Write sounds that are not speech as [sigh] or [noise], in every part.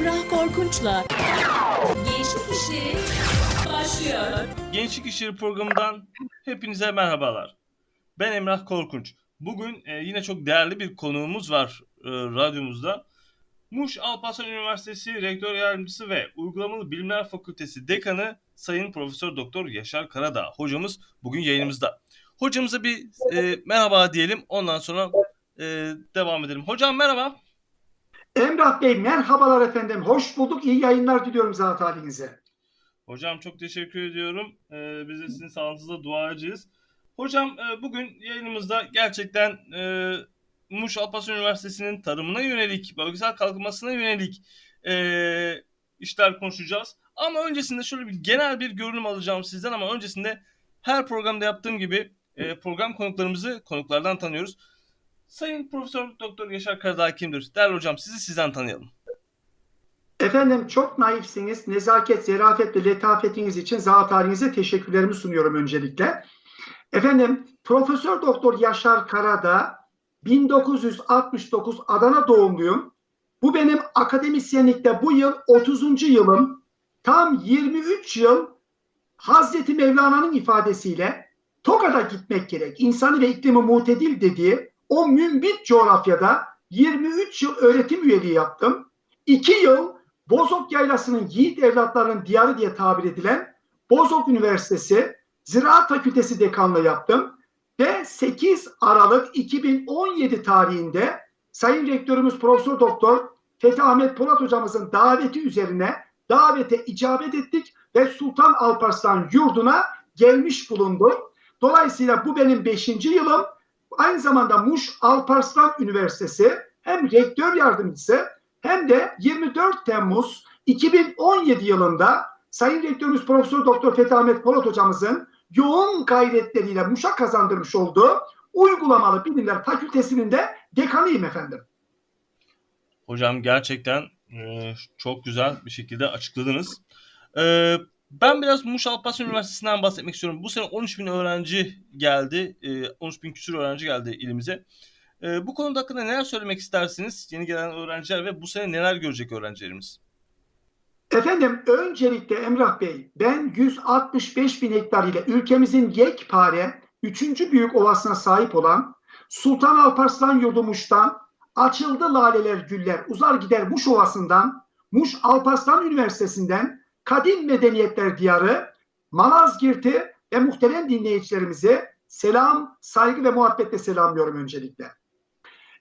Emrah Korkunç'la Gençlik İşleri başlıyor. Gençlik İşleri programından hepinize merhabalar. Ben Emrah Korkunç. Bugün e, yine çok değerli bir konuğumuz var e, radyomuzda. Muş Alparslan Üniversitesi Rektör Yardımcısı ve Uygulamalı Bilimler Fakültesi Dekanı Sayın Profesör Doktor Yaşar Karadağ hocamız bugün yayınımızda. Hocamıza bir e, merhaba diyelim ondan sonra e, devam edelim. Hocam merhaba. Emrah Bey merhabalar efendim. Hoş bulduk. İyi yayınlar diliyorum zat halinize. Hocam çok teşekkür ediyorum. Ee, biz de sizin sağlığınıza duacıyız. Hocam e, bugün yayınımızda gerçekten e, Muş Alparslan Üniversitesi'nin tarımına yönelik, bölgesel kalkınmasına yönelik e, işler konuşacağız. Ama öncesinde şöyle bir genel bir görünüm alacağım sizden ama öncesinde her programda yaptığım gibi e, program konuklarımızı konuklardan tanıyoruz. Sayın Profesör Doktor Yaşar Karadağ kimdir? Değerli hocam sizi sizden tanıyalım. Efendim çok naifsiniz. Nezaket, zerafet ve letafetiniz için zat teşekkürlerimi sunuyorum öncelikle. Efendim Profesör Doktor Yaşar Karadağ 1969 Adana doğumluyum. Bu benim akademisyenlikte bu yıl 30. yılım. Tam 23 yıl Hazreti Mevlana'nın ifadesiyle Tokat'a gitmek gerek. İnsanı ve iklimi mutedil dediği o mümbit coğrafyada 23 yıl öğretim üyeliği yaptım. 2 yıl Bozok Yaylası'nın yiğit evlatlarının diyarı diye tabir edilen Bozok Üniversitesi Ziraat Fakültesi dekanlığı yaptım. Ve 8 Aralık 2017 tarihinde Sayın Rektörümüz Profesör Doktor Fethi Ahmet Polat hocamızın daveti üzerine davete icabet ettik ve Sultan Alparslan yurduna gelmiş bulundum. Dolayısıyla bu benim 5. yılım. Aynı zamanda Muş Alparslan Üniversitesi hem rektör yardımcısı hem de 24 Temmuz 2017 yılında Sayın Rektörümüz Profesör Doktor Fethi Ahmet Polat hocamızın yoğun gayretleriyle Muş'a kazandırmış olduğu Uygulamalı Bilimler Fakültesinin de dekanıyım efendim. Hocam gerçekten e, çok güzel bir şekilde açıkladınız. E, ben biraz Muş Alparslan Üniversitesi'nden bahsetmek istiyorum. Bu sene 13 bin öğrenci geldi. E, 13 bin küsur öğrenci geldi ilimize. E, bu konuda hakkında neler söylemek istersiniz? Yeni gelen öğrenciler ve bu sene neler görecek öğrencilerimiz? Efendim öncelikle Emrah Bey ben 165 bin hektar ile ülkemizin yekpare 3. büyük ovasına sahip olan Sultan Alparslan yurdu Muş'tan açıldı laleler güller uzar gider Muş Ovası'ndan Muş Alparslan Üniversitesi'nden Kadim Medeniyetler Diyarı Malazgirt'i ve muhterem dinleyicilerimize selam, saygı ve muhabbetle selamlıyorum öncelikle.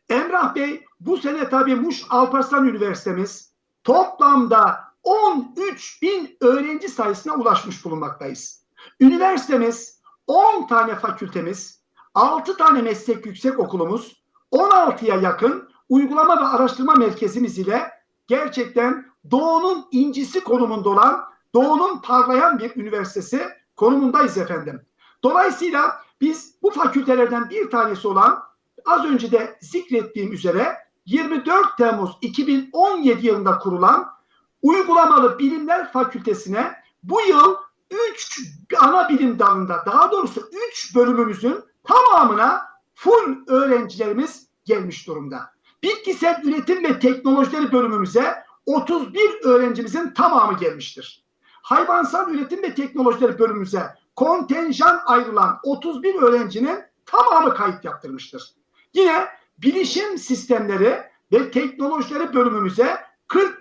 Emrah Bey bu sene tabii Muş Alparslan Üniversitemiz toplamda 13 bin öğrenci sayısına ulaşmış bulunmaktayız. Üniversitemiz 10 tane fakültemiz, 6 tane meslek yüksek okulumuz, 16'ya yakın uygulama ve araştırma merkezimiz ile gerçekten Doğu'nun incisi konumunda olan, Doğu'nun parlayan bir üniversitesi konumundayız efendim. Dolayısıyla biz bu fakültelerden bir tanesi olan az önce de zikrettiğim üzere 24 Temmuz 2017 yılında kurulan Uygulamalı Bilimler Fakültesine bu yıl 3 ana bilim dalında daha doğrusu 3 bölümümüzün tamamına full öğrencilerimiz gelmiş durumda. Bitkisel üretim ve teknolojileri bölümümüze 31 öğrencimizin tamamı gelmiştir. Hayvansal üretim ve teknolojileri bölümümüze kontenjan ayrılan 31 öğrencinin tamamı kayıt yaptırmıştır. Yine bilişim sistemleri ve teknolojileri bölümümüze 41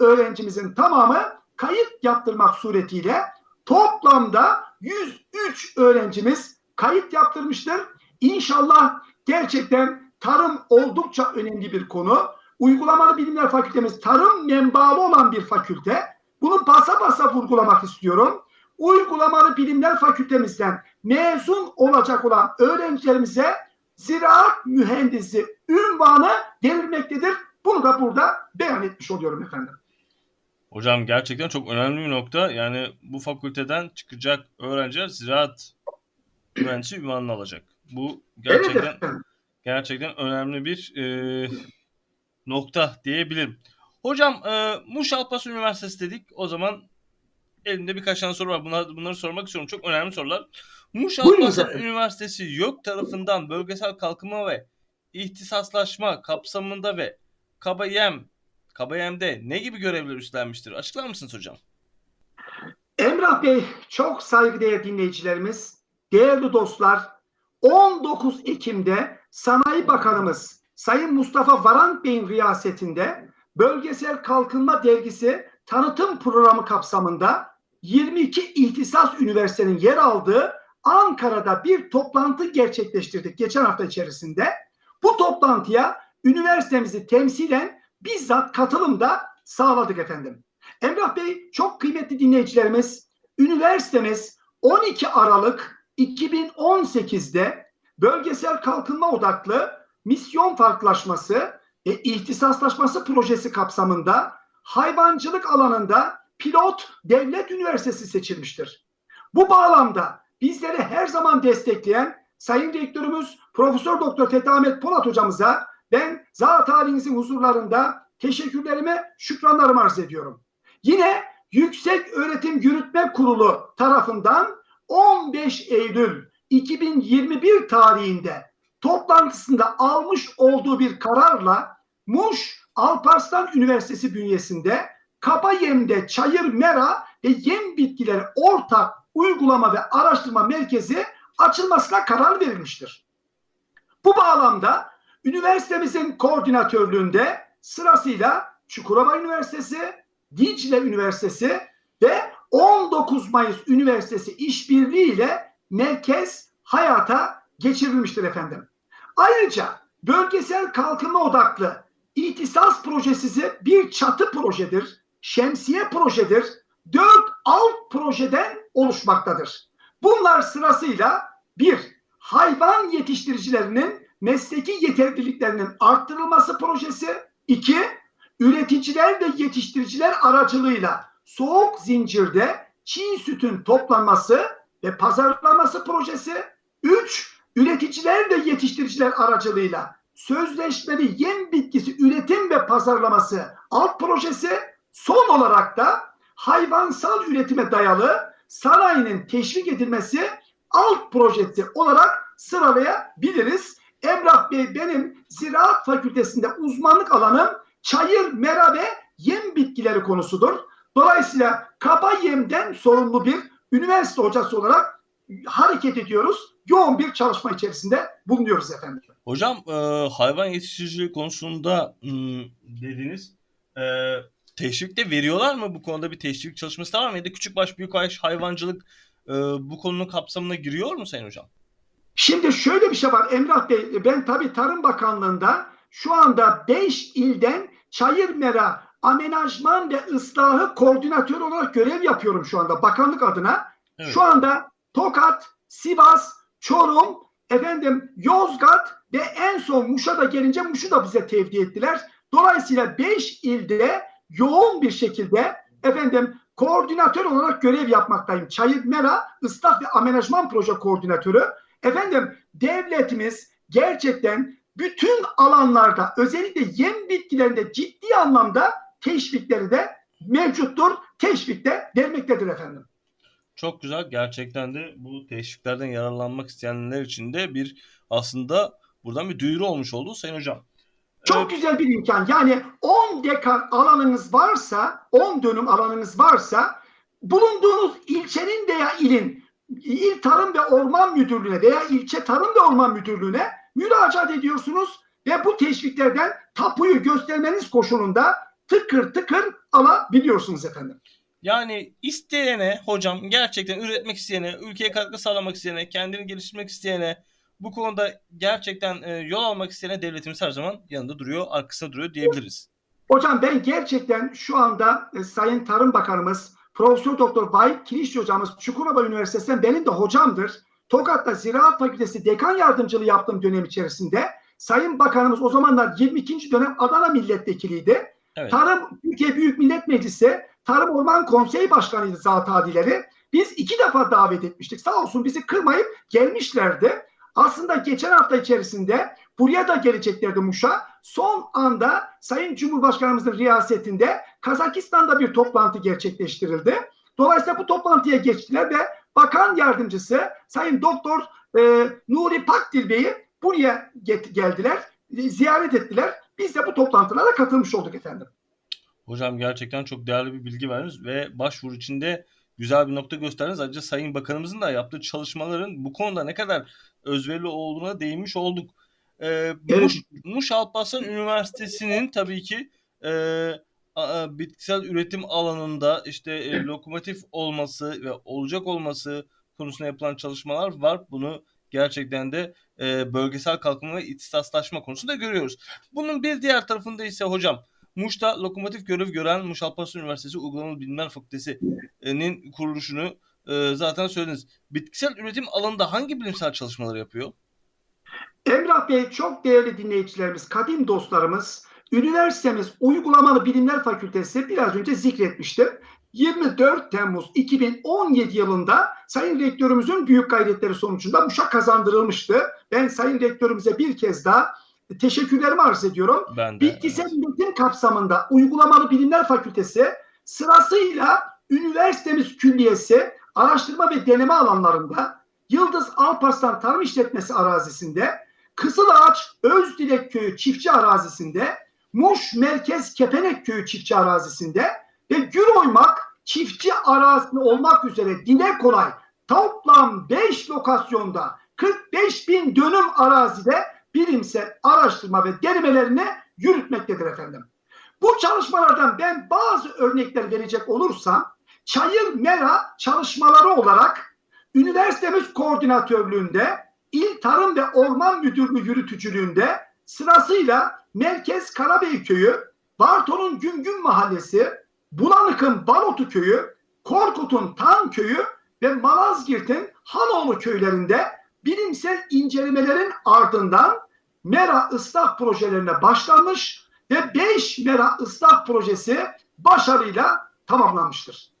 öğrencimizin tamamı kayıt yaptırmak suretiyle toplamda 103 öğrencimiz kayıt yaptırmıştır. İnşallah gerçekten tarım oldukça önemli bir konu. Uygulamalı Bilimler Fakültemiz tarım menbalı olan bir fakülte. Bunu basa basa vurgulamak istiyorum. Uygulamalı Bilimler Fakültemizden mezun olacak olan öğrencilerimize ziraat mühendisi ünvanı verilmektedir. Bunu da burada beyan etmiş oluyorum efendim. Hocam gerçekten çok önemli bir nokta. Yani bu fakülteden çıkacak öğrenciler ziraat mühendisi ünvanını alacak. Bu gerçekten evet gerçekten önemli bir e, nokta diyebilirim. Hocam e, Muş Alparslan Üniversitesi dedik. O zaman elimde birkaç tane soru var. Bunlar, bunları sormak istiyorum. Çok önemli sorular. Muş Alparslan Üniversitesi YÖK tarafından bölgesel kalkınma ve ihtisaslaşma kapsamında ve kaba yem, Kabayem'de ne gibi görevler üstlenmiştir? Açıklar mısınız hocam? Emrah Bey, çok saygıdeğer dinleyicilerimiz, değerli dostlar, 19 Ekim'de Sanayi Bakanımız Sayın Mustafa Varank Bey'in riyasetinde Bölgesel Kalkınma Dergisi tanıtım programı kapsamında 22 ihtisas üniversitenin yer aldığı Ankara'da bir toplantı gerçekleştirdik geçen hafta içerisinde. Bu toplantıya üniversitemizi temsilen bizzat katılım da sağladık efendim. Emrah Bey çok kıymetli dinleyicilerimiz, üniversitemiz 12 Aralık 2018'de bölgesel kalkınma odaklı misyon farklılaşması ve ihtisaslaşması projesi kapsamında hayvancılık alanında pilot devlet üniversitesi seçilmiştir. Bu bağlamda bizleri her zaman destekleyen Sayın Rektörümüz Profesör Doktor Fethi Ahmet Polat hocamıza ben zat halinizin huzurlarında teşekkürlerimi, şükranlarımı arz ediyorum. Yine Yüksek Öğretim Yürütme Kurulu tarafından 15 Eylül 2021 tarihinde toplantısında almış olduğu bir kararla Muş Alparslan Üniversitesi bünyesinde Kapa Yem'de çayır mera ve yem bitkileri ortak uygulama ve araştırma merkezi açılmasına karar verilmiştir. Bu bağlamda üniversitemizin koordinatörlüğünde sırasıyla Çukurova Üniversitesi, Dicle Üniversitesi ve 19 Mayıs Üniversitesi işbirliği ile merkez hayata geçirilmiştir efendim. Ayrıca bölgesel kalkınma odaklı ihtisas projesi bir çatı projedir, şemsiye projedir, dört alt projeden oluşmaktadır. Bunlar sırasıyla bir, hayvan yetiştiricilerinin mesleki yeterliliklerinin arttırılması projesi, iki, üreticiler ve yetiştiriciler aracılığıyla soğuk zincirde çiğ sütün toplanması ve pazarlaması projesi, üç, üreticiler ve yetiştiriciler aracılığıyla sözleşmeli yem bitkisi üretim ve pazarlaması alt projesi, son olarak da hayvansal üretime dayalı sanayinin teşvik edilmesi alt projesi olarak sıralayabiliriz. Emrah Bey benim Ziraat Fakültesinde uzmanlık alanım çayır, mera ve yem bitkileri konusudur. Dolayısıyla kaba yemden sorumlu bir üniversite hocası olarak hareket ediyoruz. Yoğun bir çalışma içerisinde bulunuyoruz efendim. Hocam e, hayvan yetiştiriciliği konusunda hmm, dediniz. E, teşvik de veriyorlar mı? Bu konuda bir teşvik çalışması var mı? Ya da küçük baş büyük baş hayvancılık e, bu konunun kapsamına giriyor mu Sayın Hocam? Şimdi şöyle bir şey var Emrah Bey. Ben tabii Tarım Bakanlığı'nda şu anda 5 ilden çayır mera amenajman ve ıslahı koordinatör olarak görev yapıyorum şu anda bakanlık adına. Evet. Şu anda Tokat, Sivas, Çorum, efendim Yozgat ve en son Muş'a da gelince Muş'u da bize tevdi ettiler. Dolayısıyla 5 ilde yoğun bir şekilde efendim koordinatör olarak görev yapmaktayım. Çayır Mera ıslah ve amenajman proje koordinatörü. Efendim devletimiz gerçekten bütün alanlarda özellikle yem bitkilerinde ciddi anlamda teşvikleri de mevcuttur. Teşvik de vermektedir efendim. Çok güzel. Gerçekten de bu teşviklerden yararlanmak isteyenler için de bir aslında buradan bir duyuru olmuş oldu Sayın Hocam. Çok evet. güzel bir imkan. Yani 10 dekar alanınız varsa, 10 dönüm alanınız varsa bulunduğunuz ilçenin veya ilin il Tarım ve Orman Müdürlüğü'ne veya ilçe Tarım ve Orman Müdürlüğü'ne müracaat ediyorsunuz ve bu teşviklerden tapuyu göstermeniz koşulunda tıkır tıkır alabiliyorsunuz efendim. Yani isteyene hocam gerçekten üretmek isteyene, ülkeye katkı sağlamak isteyene, kendini geliştirmek isteyene, bu konuda gerçekten e, yol almak isteyene devletimiz her zaman yanında duruyor, arkasında duruyor diyebiliriz. Hocam ben gerçekten şu anda e, Sayın Tarım Bakanımız Profesör Doktor Bay Kirişçi hocamız Çukurova Üniversitesi'nden benim de hocamdır. Tokat'ta Ziraat Fakültesi dekan yardımcılığı yaptığım dönem içerisinde Sayın Bakanımız o zamanlar 22. dönem Adana milletvekiliydi. Evet. Tarım Türkiye Büyük Millet Meclisi Tarım Orman Konseyi Başkanıydı zat adileri. Biz iki defa davet etmiştik. Sağ olsun bizi kırmayıp gelmişlerdi. Aslında geçen hafta içerisinde buraya da geleceklerdi Muş'a. Son anda Sayın Cumhurbaşkanımızın riyasetinde Kazakistan'da bir toplantı gerçekleştirildi. Dolayısıyla bu toplantıya geçtiler ve Bakan Yardımcısı Sayın Doktor e, Nuri Pakdil Bey'i buraya get- geldiler, ziyaret ettiler. Biz de bu toplantılara katılmış olduk efendim. Hocam gerçekten çok değerli bir bilgi verdiniz ve başvuru içinde güzel bir nokta gösterdiniz. Ayrıca Sayın Bakanımızın da yaptığı çalışmaların bu konuda ne kadar özverili olduğuna değinmiş olduk. Ee. Muş, Muş Alparslan Üniversitesi'nin tabii ki e, a- bitkisel üretim alanında işte e, lokomotif olması ve olacak olması konusunda yapılan çalışmalar var. Bunu gerçekten de e, bölgesel kalkınma ve ihtisaslaşma konusunda görüyoruz. Bunun bir diğer tarafında ise hocam Muş'ta lokomotif görev gören Muş Alparslan Üniversitesi Uygulamalı Bilimler Fakültesi'nin kuruluşunu e, zaten söylediniz. Bitkisel üretim alanında hangi bilimsel çalışmalar yapıyor? Emrah Bey çok değerli dinleyicilerimiz, kadim dostlarımız, üniversitemiz Uygulamalı Bilimler Fakültesi biraz önce zikretmiştim. 24 Temmuz 2017 yılında Sayın Rektörümüzün büyük gayretleri sonucunda Muş'a kazandırılmıştı. Ben Sayın Rektörümüze bir kez daha teşekkürlerimi arz ediyorum. Ben de. Bitkisel üretim kapsamında Uygulamalı Bilimler Fakültesi sırasıyla üniversitemiz külliyesi araştırma ve deneme alanlarında Yıldız Alparslan Tarım İşletmesi arazisinde, Kızılağaç Özdilek Köyü çiftçi arazisinde, Muş Merkez Kepenek Köyü çiftçi arazisinde ve Güroymak çiftçi arazisi olmak üzere dile kolay toplam 5 lokasyonda 45 bin dönüm arazide bilimsel araştırma ve denemelerini yürütmektedir efendim. Bu çalışmalardan ben bazı örnekler verecek olursam Çayır Mera çalışmaları olarak üniversitemiz koordinatörlüğünde İl Tarım ve Orman Müdürlüğü yürütücülüğünde sırasıyla Merkez Karabey Köyü, Bartol'un Güngün Mahallesi, Bulanık'ın Balotu Köyü, Korkut'un Tan Köyü ve Malazgirt'in Hanoğlu köylerinde bilimsel incelemelerin ardından Mera ıslah projelerine başlanmış ve 5 Mera ıslah projesi başarıyla tamamlanmıştır.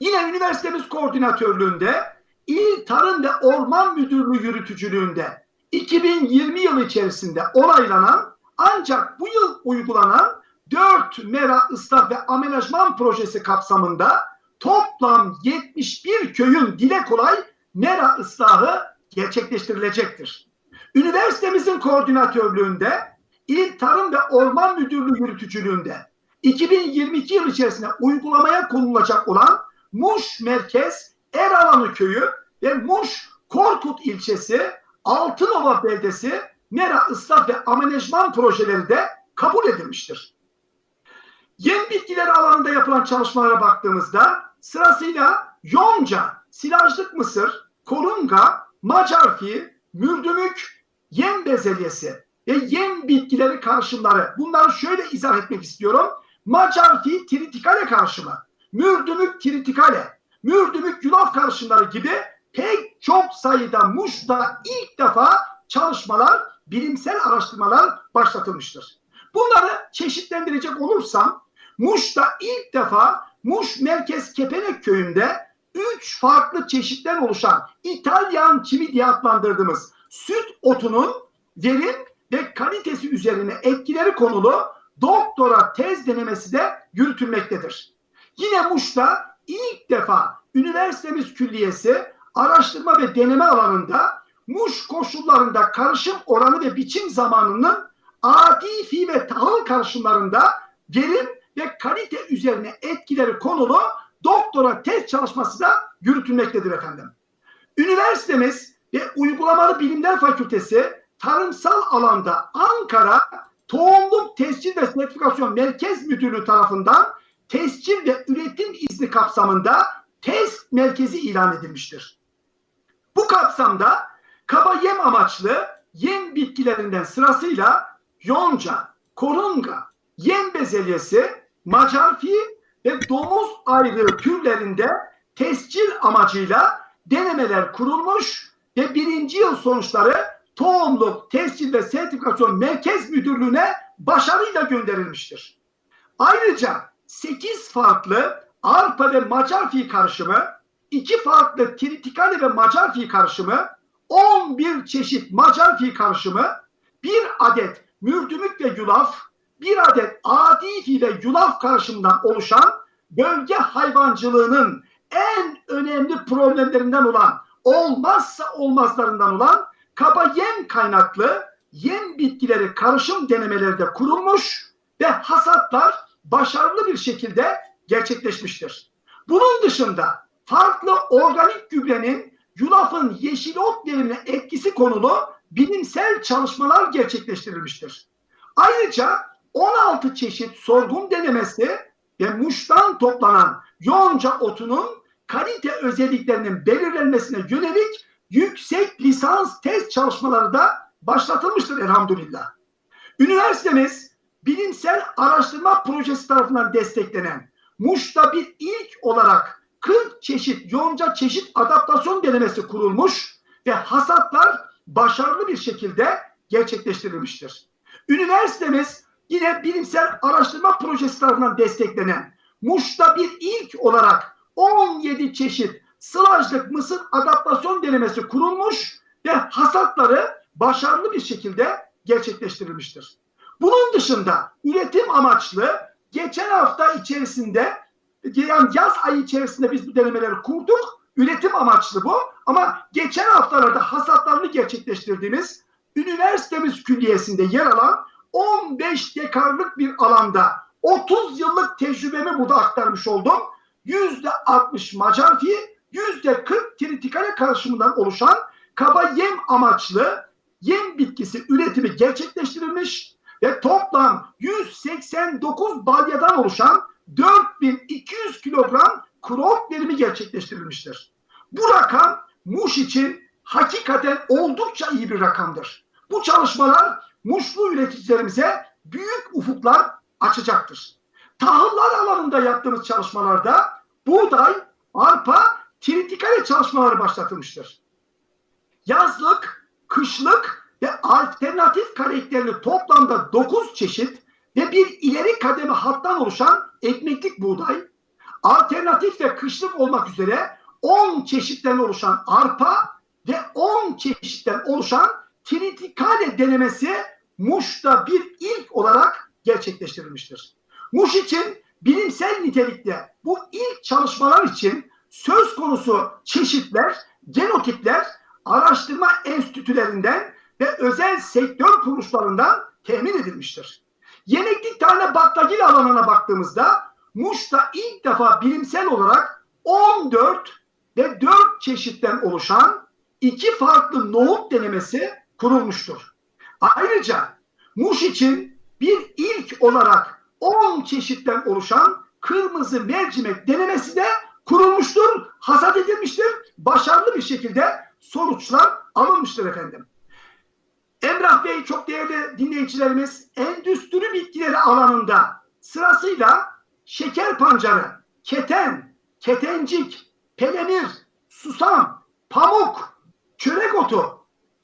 Yine üniversitemiz koordinatörlüğünde İl Tarım ve Orman Müdürlüğü yürütücülüğünde 2020 yılı içerisinde onaylanan ancak bu yıl uygulanan 4 Mera ıslah ve amenajman projesi kapsamında toplam 71 köyün dile kolay mera ıslahı gerçekleştirilecektir. Üniversitemizin koordinatörlüğünde İl Tarım ve Orman Müdürlüğü yürütücülüğünde 2022 yıl içerisinde uygulamaya konulacak olan Muş Merkez Eralanı Köyü ve Muş Korkut ilçesi Altınova beldesi mera ıslah ve amenajman projeleri de kabul edilmiştir. Yem bitkileri alanında yapılan çalışmalara baktığımızda sırasıyla yonca, silajlık mısır, korunga, macarfi, mürdümük, yem bezelyesi ve yem bitkileri karışımları. Bunları şöyle izah etmek istiyorum. Macarfi tritikale karışımı, mürdümük tritikale, mürdümük yulaf karışımları gibi pek çok sayıda Muş'ta ilk defa çalışmalar, bilimsel araştırmalar başlatılmıştır. Bunları çeşitlendirecek olursam Muş'ta ilk defa Muş Merkez Kepenek Köyü'nde üç farklı çeşitten oluşan İtalyan çimi diye adlandırdığımız süt otunun verim ve kalitesi üzerine etkileri konulu doktora tez denemesi de yürütülmektedir. Yine Muş'ta ilk defa üniversitemiz külliyesi araştırma ve deneme alanında Muş koşullarında karışım oranı ve biçim zamanının adi fi ve tahıl karışımlarında verim ve kalite üzerine etkileri konulu doktora tez çalışması da yürütülmektedir efendim. Üniversitemiz ve Uygulamalı Bilimler Fakültesi tarımsal alanda Ankara Tohumluk Tescil ve Sertifikasyon Merkez Müdürlüğü tarafından tescil ve üretim izni kapsamında test merkezi ilan edilmiştir. Bu kapsamda kaba yem amaçlı yem bitkilerinden sırasıyla yonca, korunga, yem bezelyesi, macarfi ve domuz ayrığı türlerinde tescil amacıyla denemeler kurulmuş ve birinci yıl sonuçları Tohumluk Tescil ve Sertifikasyon Merkez Müdürlüğü'ne başarıyla gönderilmiştir. Ayrıca 8 farklı arpa ve macarfi karışımı, 2 farklı tritikale ve macarfi karışımı, 11 çeşit macarfi karışımı, 1 adet mürdümük ve yulaf, bir adet adi ve yulaf karışımından oluşan bölge hayvancılığının en önemli problemlerinden olan olmazsa olmazlarından olan kaba yem kaynaklı yem bitkileri karışım denemeleri de kurulmuş ve hasatlar başarılı bir şekilde gerçekleşmiştir. Bunun dışında farklı organik gübrenin yulafın yeşil ot verimine etkisi konulu bilimsel çalışmalar gerçekleştirilmiştir. Ayrıca 16 çeşit sorgun denemesi ve muştan toplanan yonca otunun kalite özelliklerinin belirlenmesine yönelik yüksek lisans test çalışmaları da başlatılmıştır elhamdülillah. Üniversitemiz bilimsel araştırma projesi tarafından desteklenen Muş'ta bir ilk olarak 40 çeşit yonca çeşit adaptasyon denemesi kurulmuş ve hasatlar başarılı bir şekilde gerçekleştirilmiştir. Üniversitemiz yine bilimsel araştırma projesi tarafından desteklenen Muş'ta bir ilk olarak 17 çeşit sılajlık mısır adaptasyon denemesi kurulmuş ve hasatları başarılı bir şekilde gerçekleştirilmiştir. Bunun dışında üretim amaçlı geçen hafta içerisinde yani yaz ayı içerisinde biz bu denemeleri kurduk. Üretim amaçlı bu ama geçen haftalarda hasatlarını gerçekleştirdiğimiz üniversitemiz külliyesinde yer alan 15 dekarlık bir alanda 30 yıllık tecrübemi burada aktarmış oldum. %60 macarfi, %40 tritikale karışımından oluşan kaba yem amaçlı yem bitkisi üretimi gerçekleştirilmiş ve toplam 189 balyadan oluşan 4200 kilogram krop verimi gerçekleştirilmiştir. Bu rakam Muş için hakikaten oldukça iyi bir rakamdır. Bu çalışmalar Muşlu üreticilerimize büyük ufuklar açacaktır. Tahıllar alanında yaptığımız çalışmalarda buğday, arpa, tritikale çalışmaları başlatılmıştır. Yazlık, kışlık ve alternatif karakterli toplamda 9 çeşit ve bir ileri kademe hattan oluşan ekmeklik buğday, alternatif ve kışlık olmak üzere 10 çeşitten oluşan arpa ve 10 çeşitten oluşan tritikale denemesi Muş'ta bir ilk olarak gerçekleştirilmiştir. Muş için bilimsel nitelikte bu ilk çalışmalar için söz konusu çeşitler, genotipler araştırma enstitülerinden ve özel sektör kuruluşlarından temin edilmiştir. Yemeklik tane baklagil alanına baktığımızda Muş'ta ilk defa bilimsel olarak 14 ve 4 çeşitten oluşan iki farklı nohut denemesi kurulmuştur. Ayrıca Muş için bir ilk olarak 10 çeşitten oluşan kırmızı mercimek denemesi de kurulmuştur, hasat edilmiştir. Başarılı bir şekilde sonuçlar alınmıştır efendim. Emrah Bey çok değerli dinleyicilerimiz endüstri bitkileri alanında sırasıyla şeker pancarı, keten, ketencik, pelemir, susam, pamuk, çörek otu,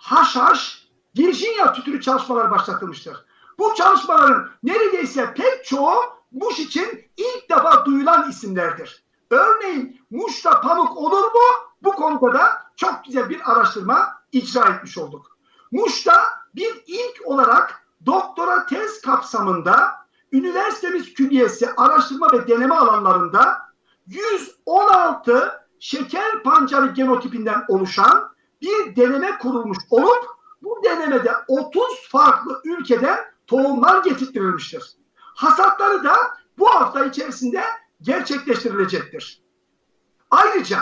haşhaş, Virginia tütülü çalışmalar başlatılmıştır. Bu çalışmaların neredeyse pek çoğu Muş için ilk defa duyulan isimlerdir. Örneğin Muş'ta pamuk olur mu? Bu konuda da çok güzel bir araştırma icra etmiş olduk. Muş'ta bir ilk olarak doktora tez kapsamında üniversitemiz külliyesi araştırma ve deneme alanlarında 116 şeker pancarı genotipinden oluşan bir deneme kurulmuş olup bu denemede 30 farklı ülkeden tohumlar getirtirilmiştir. Hasatları da bu hafta içerisinde gerçekleştirilecektir. Ayrıca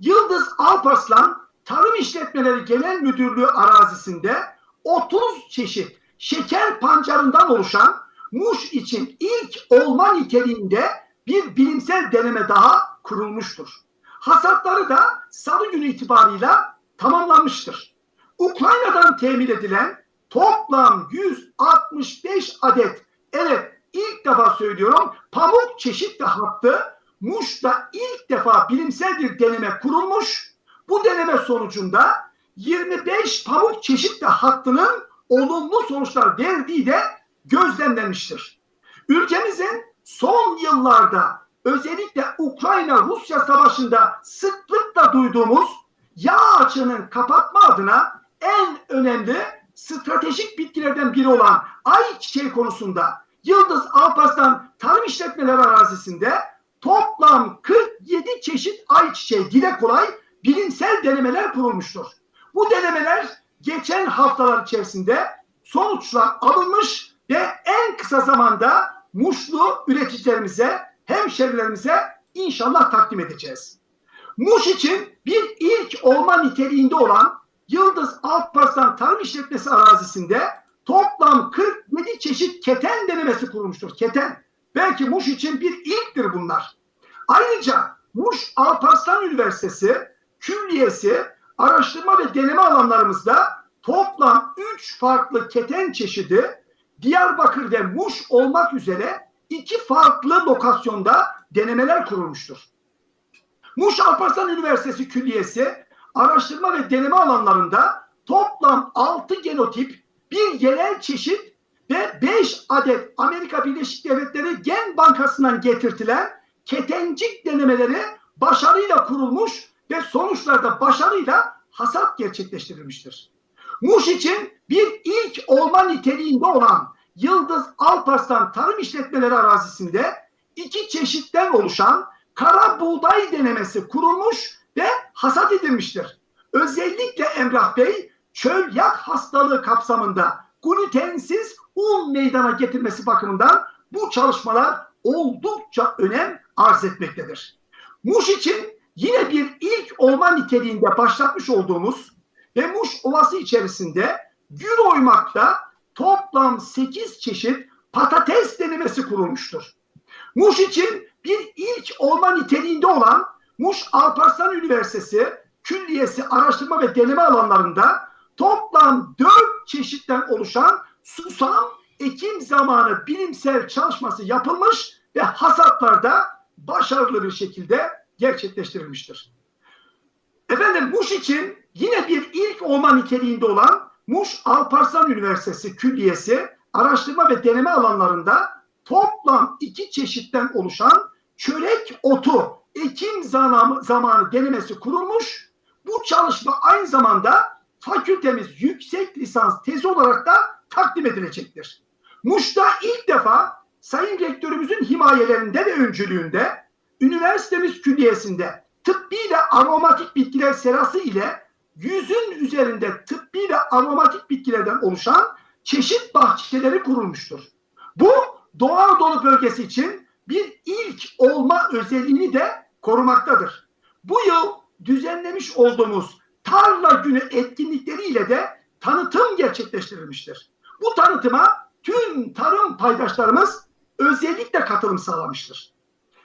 Yıldız Alparslan Tarım İşletmeleri Genel Müdürlüğü arazisinde 30 çeşit şeker pancarından oluşan Muş için ilk olma niteliğinde bir bilimsel deneme daha kurulmuştur. Hasatları da salı günü itibarıyla tamamlanmıştır. Ukrayna'dan temin edilen toplam 165 adet evet ilk defa söylüyorum pamuk çeşit ve hattı Muş'ta ilk defa bilimsel bir deneme kurulmuş. Bu deneme sonucunda 25 pamuk çeşit ve hattının olumlu sonuçlar verdiği de gözlemlenmiştir. Ülkemizin son yıllarda özellikle Ukrayna-Rusya savaşında sıklıkla duyduğumuz yağ açığının kapatma adına en önemli stratejik bitkilerden biri olan ayçiçeği konusunda Yıldız Alparslan Tarım İşletmeleri arazisinde toplam 47 çeşit ayçiçeği dile kolay bilimsel denemeler kurulmuştur. Bu denemeler geçen haftalar içerisinde sonuçlar alınmış ve en kısa zamanda Muşlu üreticilerimize, hemşerilerimize inşallah takdim edeceğiz. Muş için bir ilk olma niteliğinde olan Yıldız Alparslan Tarım İşletmesi arazisinde toplam 47 çeşit keten denemesi kurulmuştur. Keten. Belki Muş için bir ilktir bunlar. Ayrıca Muş Alparslan Üniversitesi külliyesi araştırma ve deneme alanlarımızda toplam 3 farklı keten çeşidi Diyarbakır ve Muş olmak üzere iki farklı lokasyonda denemeler kurulmuştur. Muş Alparslan Üniversitesi Külliyesi araştırma ve deneme alanlarında toplam 6 genotip, bir yerel çeşit ve 5 adet Amerika Birleşik Devletleri Gen Bankası'ndan getirtilen ketencik denemeleri başarıyla kurulmuş ve sonuçlarda başarıyla hasat gerçekleştirilmiştir. Muş için bir ilk olma niteliğinde olan Yıldız Alparslan Tarım İşletmeleri arazisinde iki çeşitten oluşan kara buğday denemesi kurulmuş ve hasat edilmiştir. Özellikle Emrah Bey çöl yak hastalığı kapsamında glutensiz un meydana getirmesi bakımından bu çalışmalar oldukça önem arz etmektedir. Muş için yine bir ilk olma niteliğinde başlatmış olduğumuz ve Muş Ovası içerisinde gül oymakta toplam 8 çeşit patates denemesi kurulmuştur. Muş için bir ilk olma niteliğinde olan Muş Alparslan Üniversitesi Külliyesi Araştırma ve Deneme alanlarında toplam 4 çeşitten oluşan susam ekim zamanı bilimsel çalışması yapılmış ve hasatlarda başarılı bir şekilde gerçekleştirilmiştir. Efendim Muş için yine bir ilk olma niteliğinde olan Muş Alparslan Üniversitesi Külliyesi araştırma ve deneme alanlarında toplam iki çeşitten oluşan çörek otu ekim zamanı, zamanı denemesi kurulmuş. Bu çalışma aynı zamanda fakültemiz yüksek lisans tezi olarak da takdim edilecektir. Muş'ta ilk defa Sayın Rektörümüzün himayelerinde ve öncülüğünde üniversitemiz külliyesinde tıbbi ve aromatik bitkiler serası ile yüzün üzerinde tıbbi ve aromatik bitkilerden oluşan çeşit bahçeleri kurulmuştur. Bu Doğu Anadolu bölgesi için bir ilk olma özelliğini de korumaktadır. Bu yıl düzenlemiş olduğumuz tarla günü etkinlikleriyle de tanıtım gerçekleştirilmiştir. Bu tanıtıma tüm tarım paydaşlarımız özellikle katılım sağlamıştır.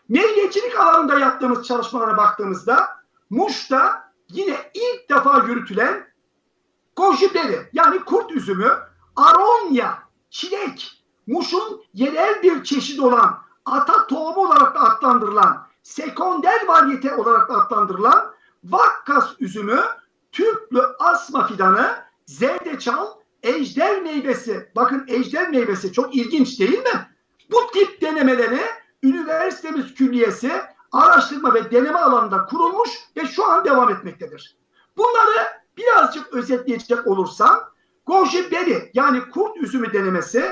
Meyvecilik alanında yaptığımız çalışmalara baktığımızda Muş'ta yine ilk defa yürütülen gojiberi yani kurt üzümü, aronya, çilek, Muş'un yerel bir çeşidi olan ata tohumu olarak da adlandırılan, sekonder varyete olarak da adlandırılan vakkas üzümü, tüplü asma fidanı, zerdeçal, ejder meyvesi. Bakın ejder meyvesi çok ilginç değil mi? Bu tip denemeleri üniversitemiz külliyesi araştırma ve deneme alanında kurulmuş ve şu an devam etmektedir. Bunları birazcık özetleyecek olursam Goji Beri yani kurt üzümü denemesi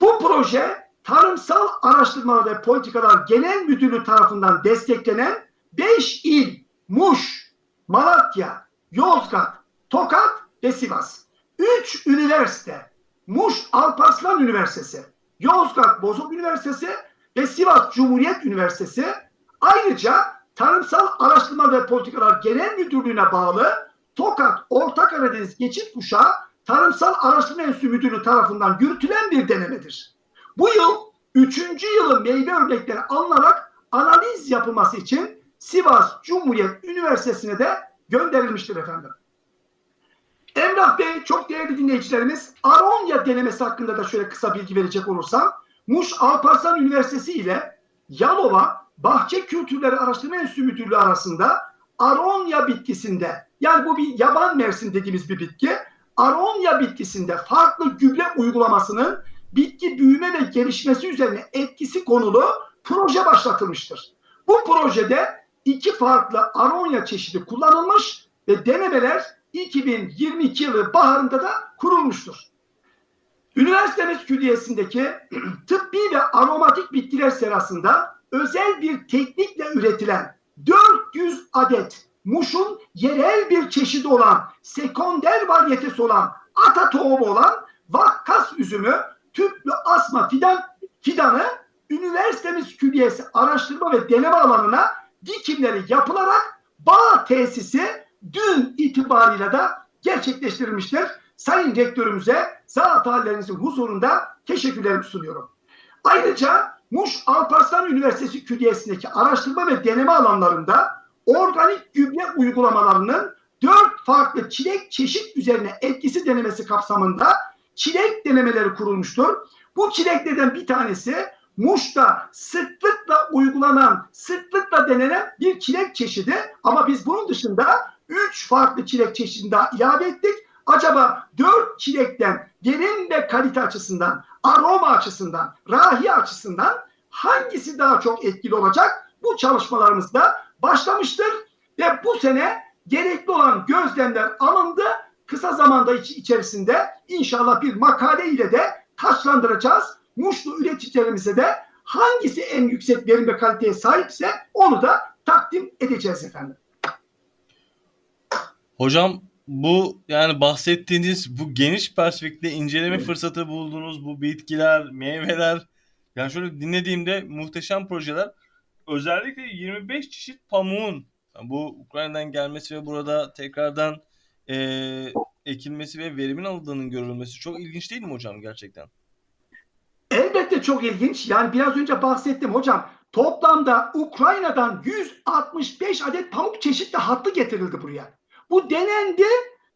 bu proje Tarımsal Araştırmalar ve Politikalar Genel Müdürlüğü tarafından desteklenen 5 il Muş, Malatya, Yozgat, Tokat ve Sivas. 3 üniversite Muş Alparslan Üniversitesi, Yozgat Bozok Üniversitesi ve Sivas Cumhuriyet Üniversitesi ayrıca Tarımsal Araştırma ve Politikalar Genel Müdürlüğü'ne bağlı Tokat Orta Karadeniz Geçit Kuşağı Tarımsal Araştırma Enstitüsü Müdürlüğü tarafından yürütülen bir denemedir. Bu yıl üçüncü yılı meyve örnekleri alınarak analiz yapılması için Sivas Cumhuriyet Üniversitesi'ne de gönderilmiştir efendim. Emrah Bey çok değerli dinleyicilerimiz Aronya denemesi hakkında da şöyle kısa bilgi verecek olursam Muş Alparslan Üniversitesi ile Yalova Bahçe Kültürleri Araştırma Enstitüsü Müdürlüğü arasında Aronya bitkisinde yani bu bir yaban mersin dediğimiz bir bitki Aronya bitkisinde farklı gübre uygulamasının bitki büyüme ve gelişmesi üzerine etkisi konulu proje başlatılmıştır. Bu projede iki farklı aronya çeşidi kullanılmış ve denemeler 2022 yılı baharında da kurulmuştur. Üniversitemiz külliyesindeki [clears throat] tıbbi ve aromatik bitkiler serasında özel bir teknikle üretilen 400 adet Muş'un yerel bir çeşidi olan, sekonder varyetesi olan, ata tohumu olan vakkas üzümü tüplü asma fidan fidanı üniversitemiz külliyesi araştırma ve deneme alanına dikimleri yapılarak bağ tesisi dün itibariyle de gerçekleştirilmiştir. Sayın rektörümüze zat hallerinizin huzurunda teşekkürlerimi sunuyorum. Ayrıca Muş Alparslan Üniversitesi Külliyesi'ndeki araştırma ve deneme alanlarında organik gübre uygulamalarının dört farklı çilek çeşit üzerine etkisi denemesi kapsamında çilek denemeleri kurulmuştur. Bu çileklerden bir tanesi Muş'ta sıklıkla uygulanan, sıklıkla denenen bir çilek çeşidi ama biz bunun dışında üç farklı çilek çeşidinde iade ettik. Acaba dört çilekten verim ve kalite açısından, aroma açısından, rahi açısından hangisi daha çok etkili olacak? Bu çalışmalarımızda başlamıştır ve bu sene gerekli olan gözlemler alındı. Kısa zamanda içerisinde inşallah bir makale ile de taşlandıracağız. Muşlu üreticilerimize de hangisi en yüksek verim ve kaliteye sahipse onu da takdim edeceğiz efendim. Hocam bu yani bahsettiğiniz bu geniş perspektifte inceleme fırsatı bulduğunuz bu bitkiler, meyveler yani şöyle dinlediğimde muhteşem projeler özellikle 25 çeşit pamuğun bu Ukrayna'dan gelmesi ve burada tekrardan e, ekilmesi ve verimin alındığının görülmesi çok ilginç değil mi hocam gerçekten? Elbette çok ilginç. Yani biraz önce bahsettim hocam. Toplamda Ukrayna'dan 165 adet pamuk çeşitli hattı getirildi buraya. Bu denendi.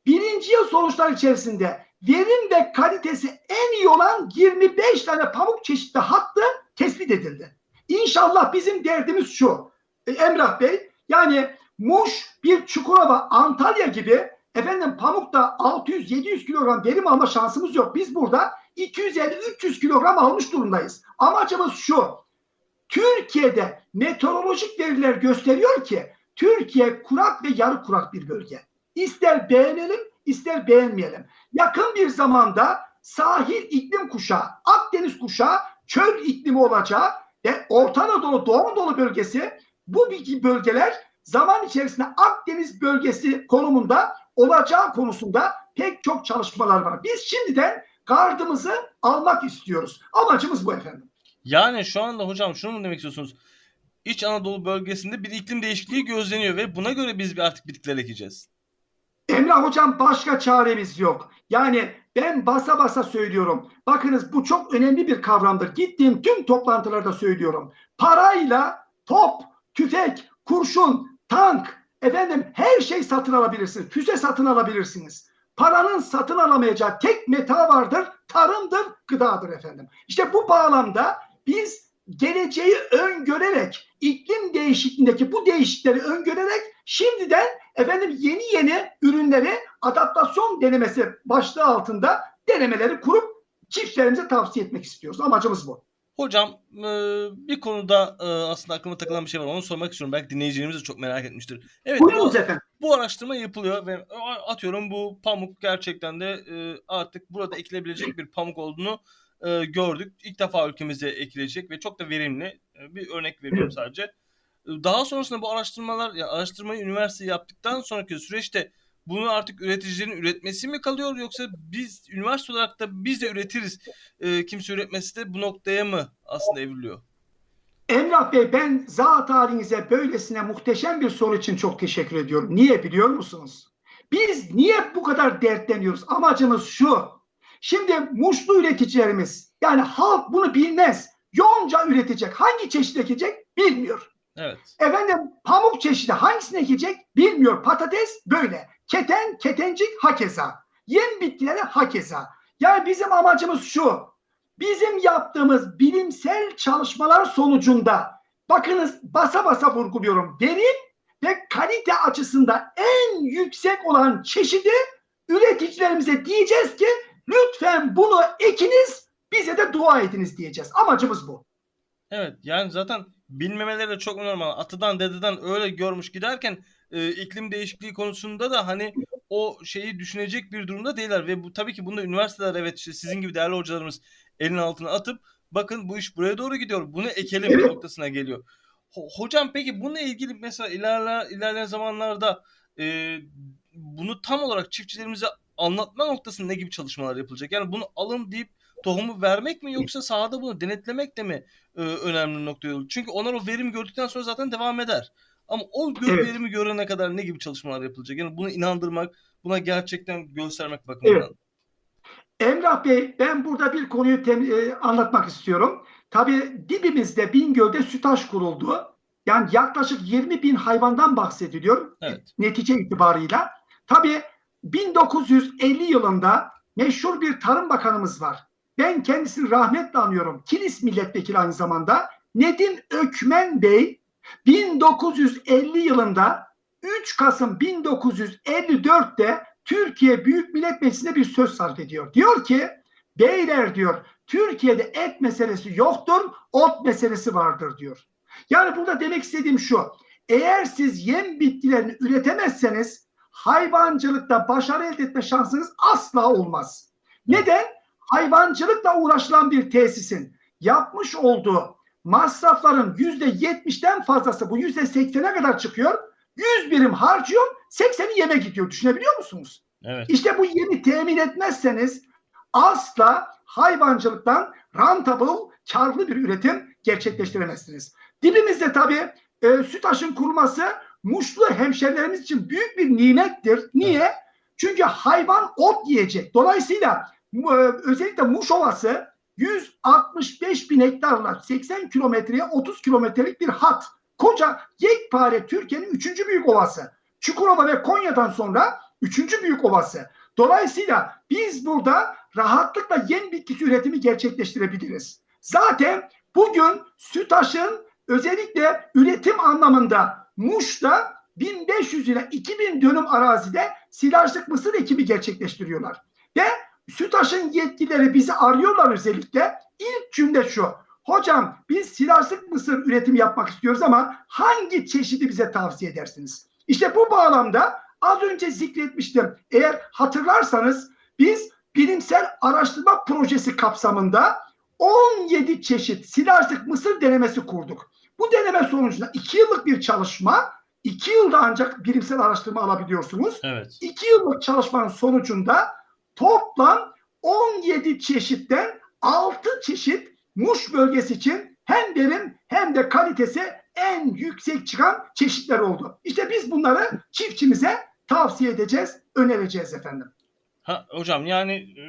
Birinci yıl sonuçlar içerisinde verim ve kalitesi en iyi olan 25 tane pamuk çeşitli hattı tespit edildi. İnşallah bizim derdimiz şu. E, Emrah Bey yani Muş bir Çukurova Antalya gibi efendim pamukta 600-700 kilogram verim alma şansımız yok. Biz burada 250-300 kilogram almış durumdayız. Amacımız şu. Türkiye'de meteorolojik veriler gösteriyor ki Türkiye kurak ve yarı kurak bir bölge. İster beğenelim ister beğenmeyelim. Yakın bir zamanda sahil iklim kuşağı, Akdeniz kuşağı çöl iklimi olacağı ve Orta Anadolu, Doğu Anadolu bölgesi bu bölgeler zaman içerisinde Akdeniz bölgesi konumunda olacağı konusunda pek çok çalışmalar var. Biz şimdiden gardımızı almak istiyoruz. Amacımız bu efendim. Yani şu anda hocam şunu mu demek istiyorsunuz? İç Anadolu bölgesinde bir iklim değişikliği gözleniyor ve buna göre biz bir artık bitkiler ekeceğiz. Emrah hocam başka çaremiz yok. Yani ben basa basa söylüyorum. Bakınız bu çok önemli bir kavramdır. Gittiğim tüm toplantılarda söylüyorum. Parayla top, tüfek, kurşun, tank, efendim her şey satın alabilirsiniz. Füze satın alabilirsiniz. Paranın satın alamayacağı tek meta vardır. Tarımdır, gıdadır efendim. İşte bu bağlamda biz geleceği öngörerek, iklim değişikliğindeki bu değişiklikleri öngörerek şimdiden efendim yeni yeni ürünleri adaptasyon denemesi başlığı altında denemeleri kurup çiftçilerimize tavsiye etmek istiyoruz. Amacımız bu. Hocam bir konuda aslında aklıma takılan bir şey var. Onu sormak istiyorum. Belki dinleyicilerimiz de çok merak etmiştir. Evet Buyurunuz bu, efendim. bu araştırma yapılıyor ve atıyorum bu pamuk gerçekten de artık burada ekilebilecek bir pamuk olduğunu gördük. İlk defa ülkemize ekilecek ve çok da verimli. Bir örnek veriyorum sadece. Daha sonrasında bu araştırmalar, yani araştırmayı üniversite yaptıktan sonraki süreçte bunu artık üreticilerin üretmesi mi kalıyor yoksa biz üniversite olarak da biz de üretiriz. E, kimse üretmesi de bu noktaya mı aslında evriliyor? Emrah Bey ben zat halinize böylesine muhteşem bir soru için çok teşekkür ediyorum. Niye biliyor musunuz? Biz niye bu kadar dertleniyoruz? Amacımız şu. Şimdi muşlu üreticilerimiz yani halk bunu bilmez. Yonca üretecek. Hangi çeşit ekecek bilmiyor. Evet. Efendim pamuk çeşidi hangisini ekecek bilmiyor. Patates böyle. Keten, ketencik hakeza. Yem bitkileri hakeza. Yani bizim amacımız şu. Bizim yaptığımız bilimsel çalışmalar sonucunda bakınız basa basa vurguluyorum. Verim ve kalite açısından en yüksek olan çeşidi üreticilerimize diyeceğiz ki lütfen bunu ekiniz bize de dua ediniz diyeceğiz. Amacımız bu. Evet yani zaten bilmemeleri de çok normal. Atıdan dededen öyle görmüş giderken e, iklim değişikliği konusunda da hani o şeyi düşünecek bir durumda değiller ve bu tabii ki bunda üniversiteler evet işte sizin gibi değerli hocalarımız elin altına atıp bakın bu iş buraya doğru gidiyor. Bunu ekelim noktasına geliyor. Ho- hocam peki bununla ilgili mesela ilerle, ilerleyen zamanlarda e, bunu tam olarak çiftçilerimize anlatma noktasında ne gibi çalışmalar yapılacak? Yani bunu alın deyip tohumu vermek mi yoksa sahada bunu denetlemek de mi e, önemli nokta olur? Çünkü onlar o verimi gördükten sonra zaten devam eder. Ama o gö- Evet. verimi görene kadar ne gibi çalışmalar yapılacak? Yani bunu inandırmak, buna gerçekten göstermek bakımından. Evet. Emrah Bey ben burada bir konuyu tem- e, anlatmak istiyorum. Tabii dibimizde Bingöl'de sütaş kuruldu. Yani yaklaşık 20 bin hayvandan bahsediliyor Evet. netice itibarıyla. Tabii 1950 yılında meşhur bir tarım bakanımız var. Ben kendisini rahmetle anıyorum. Kilis milletvekili aynı zamanda. Nedim Ökmen Bey 1950 yılında 3 Kasım 1954'te Türkiye Büyük Millet Meclisi'nde bir söz sarf ediyor. Diyor ki beyler diyor Türkiye'de et meselesi yoktur, ot meselesi vardır diyor. Yani burada demek istediğim şu. Eğer siz yem bitkilerini üretemezseniz hayvancılıkta başarı elde etme şansınız asla olmaz. Neden? Hayvancılıkla uğraşılan bir tesisin yapmış olduğu masrafların yüzde yetmişten fazlası bu yüzde seksene kadar çıkıyor. 100 birim harcıyor, 80'i yeme gidiyor. Düşünebiliyor musunuz? Evet. İşte bu yemi temin etmezseniz asla hayvancılıktan rentable, karlı bir üretim gerçekleştiremezsiniz. Dibimizde tabii e, sütaşın kurması Muşlu hemşerilerimiz için büyük bir nimettir. Niye? Çünkü hayvan ot yiyecek. Dolayısıyla özellikle Muş Ovası 165 bin hektarla 80 kilometreye 30 kilometrelik bir hat. Koca yekpare Türkiye'nin üçüncü büyük ovası. Çukurova ve Konya'dan sonra üçüncü büyük ovası. Dolayısıyla biz burada rahatlıkla yem bitkisi üretimi gerçekleştirebiliriz. Zaten bugün Sütaş'ın özellikle üretim anlamında Muş'ta 1500 ile 2000 dönüm arazide silajlık mısır ekimi gerçekleştiriyorlar. Ve Sütaş'ın yetkilileri bizi arıyorlar özellikle. İlk cümle şu. Hocam biz silajlık mısır üretimi yapmak istiyoruz ama hangi çeşidi bize tavsiye edersiniz? İşte bu bağlamda az önce zikretmiştim. Eğer hatırlarsanız biz bilimsel araştırma projesi kapsamında 17 çeşit silajlık mısır denemesi kurduk. Bu deneme sonucunda 2 yıllık bir çalışma, 2 yılda ancak bilimsel araştırma alabiliyorsunuz. Evet. 2 yıllık çalışmanın sonucunda toplam 17 çeşitten 6 çeşit Muş bölgesi için hem verim hem de kalitesi en yüksek çıkan çeşitler oldu. İşte biz bunları çiftçimize tavsiye edeceğiz, önereceğiz efendim. Ha, hocam yani e,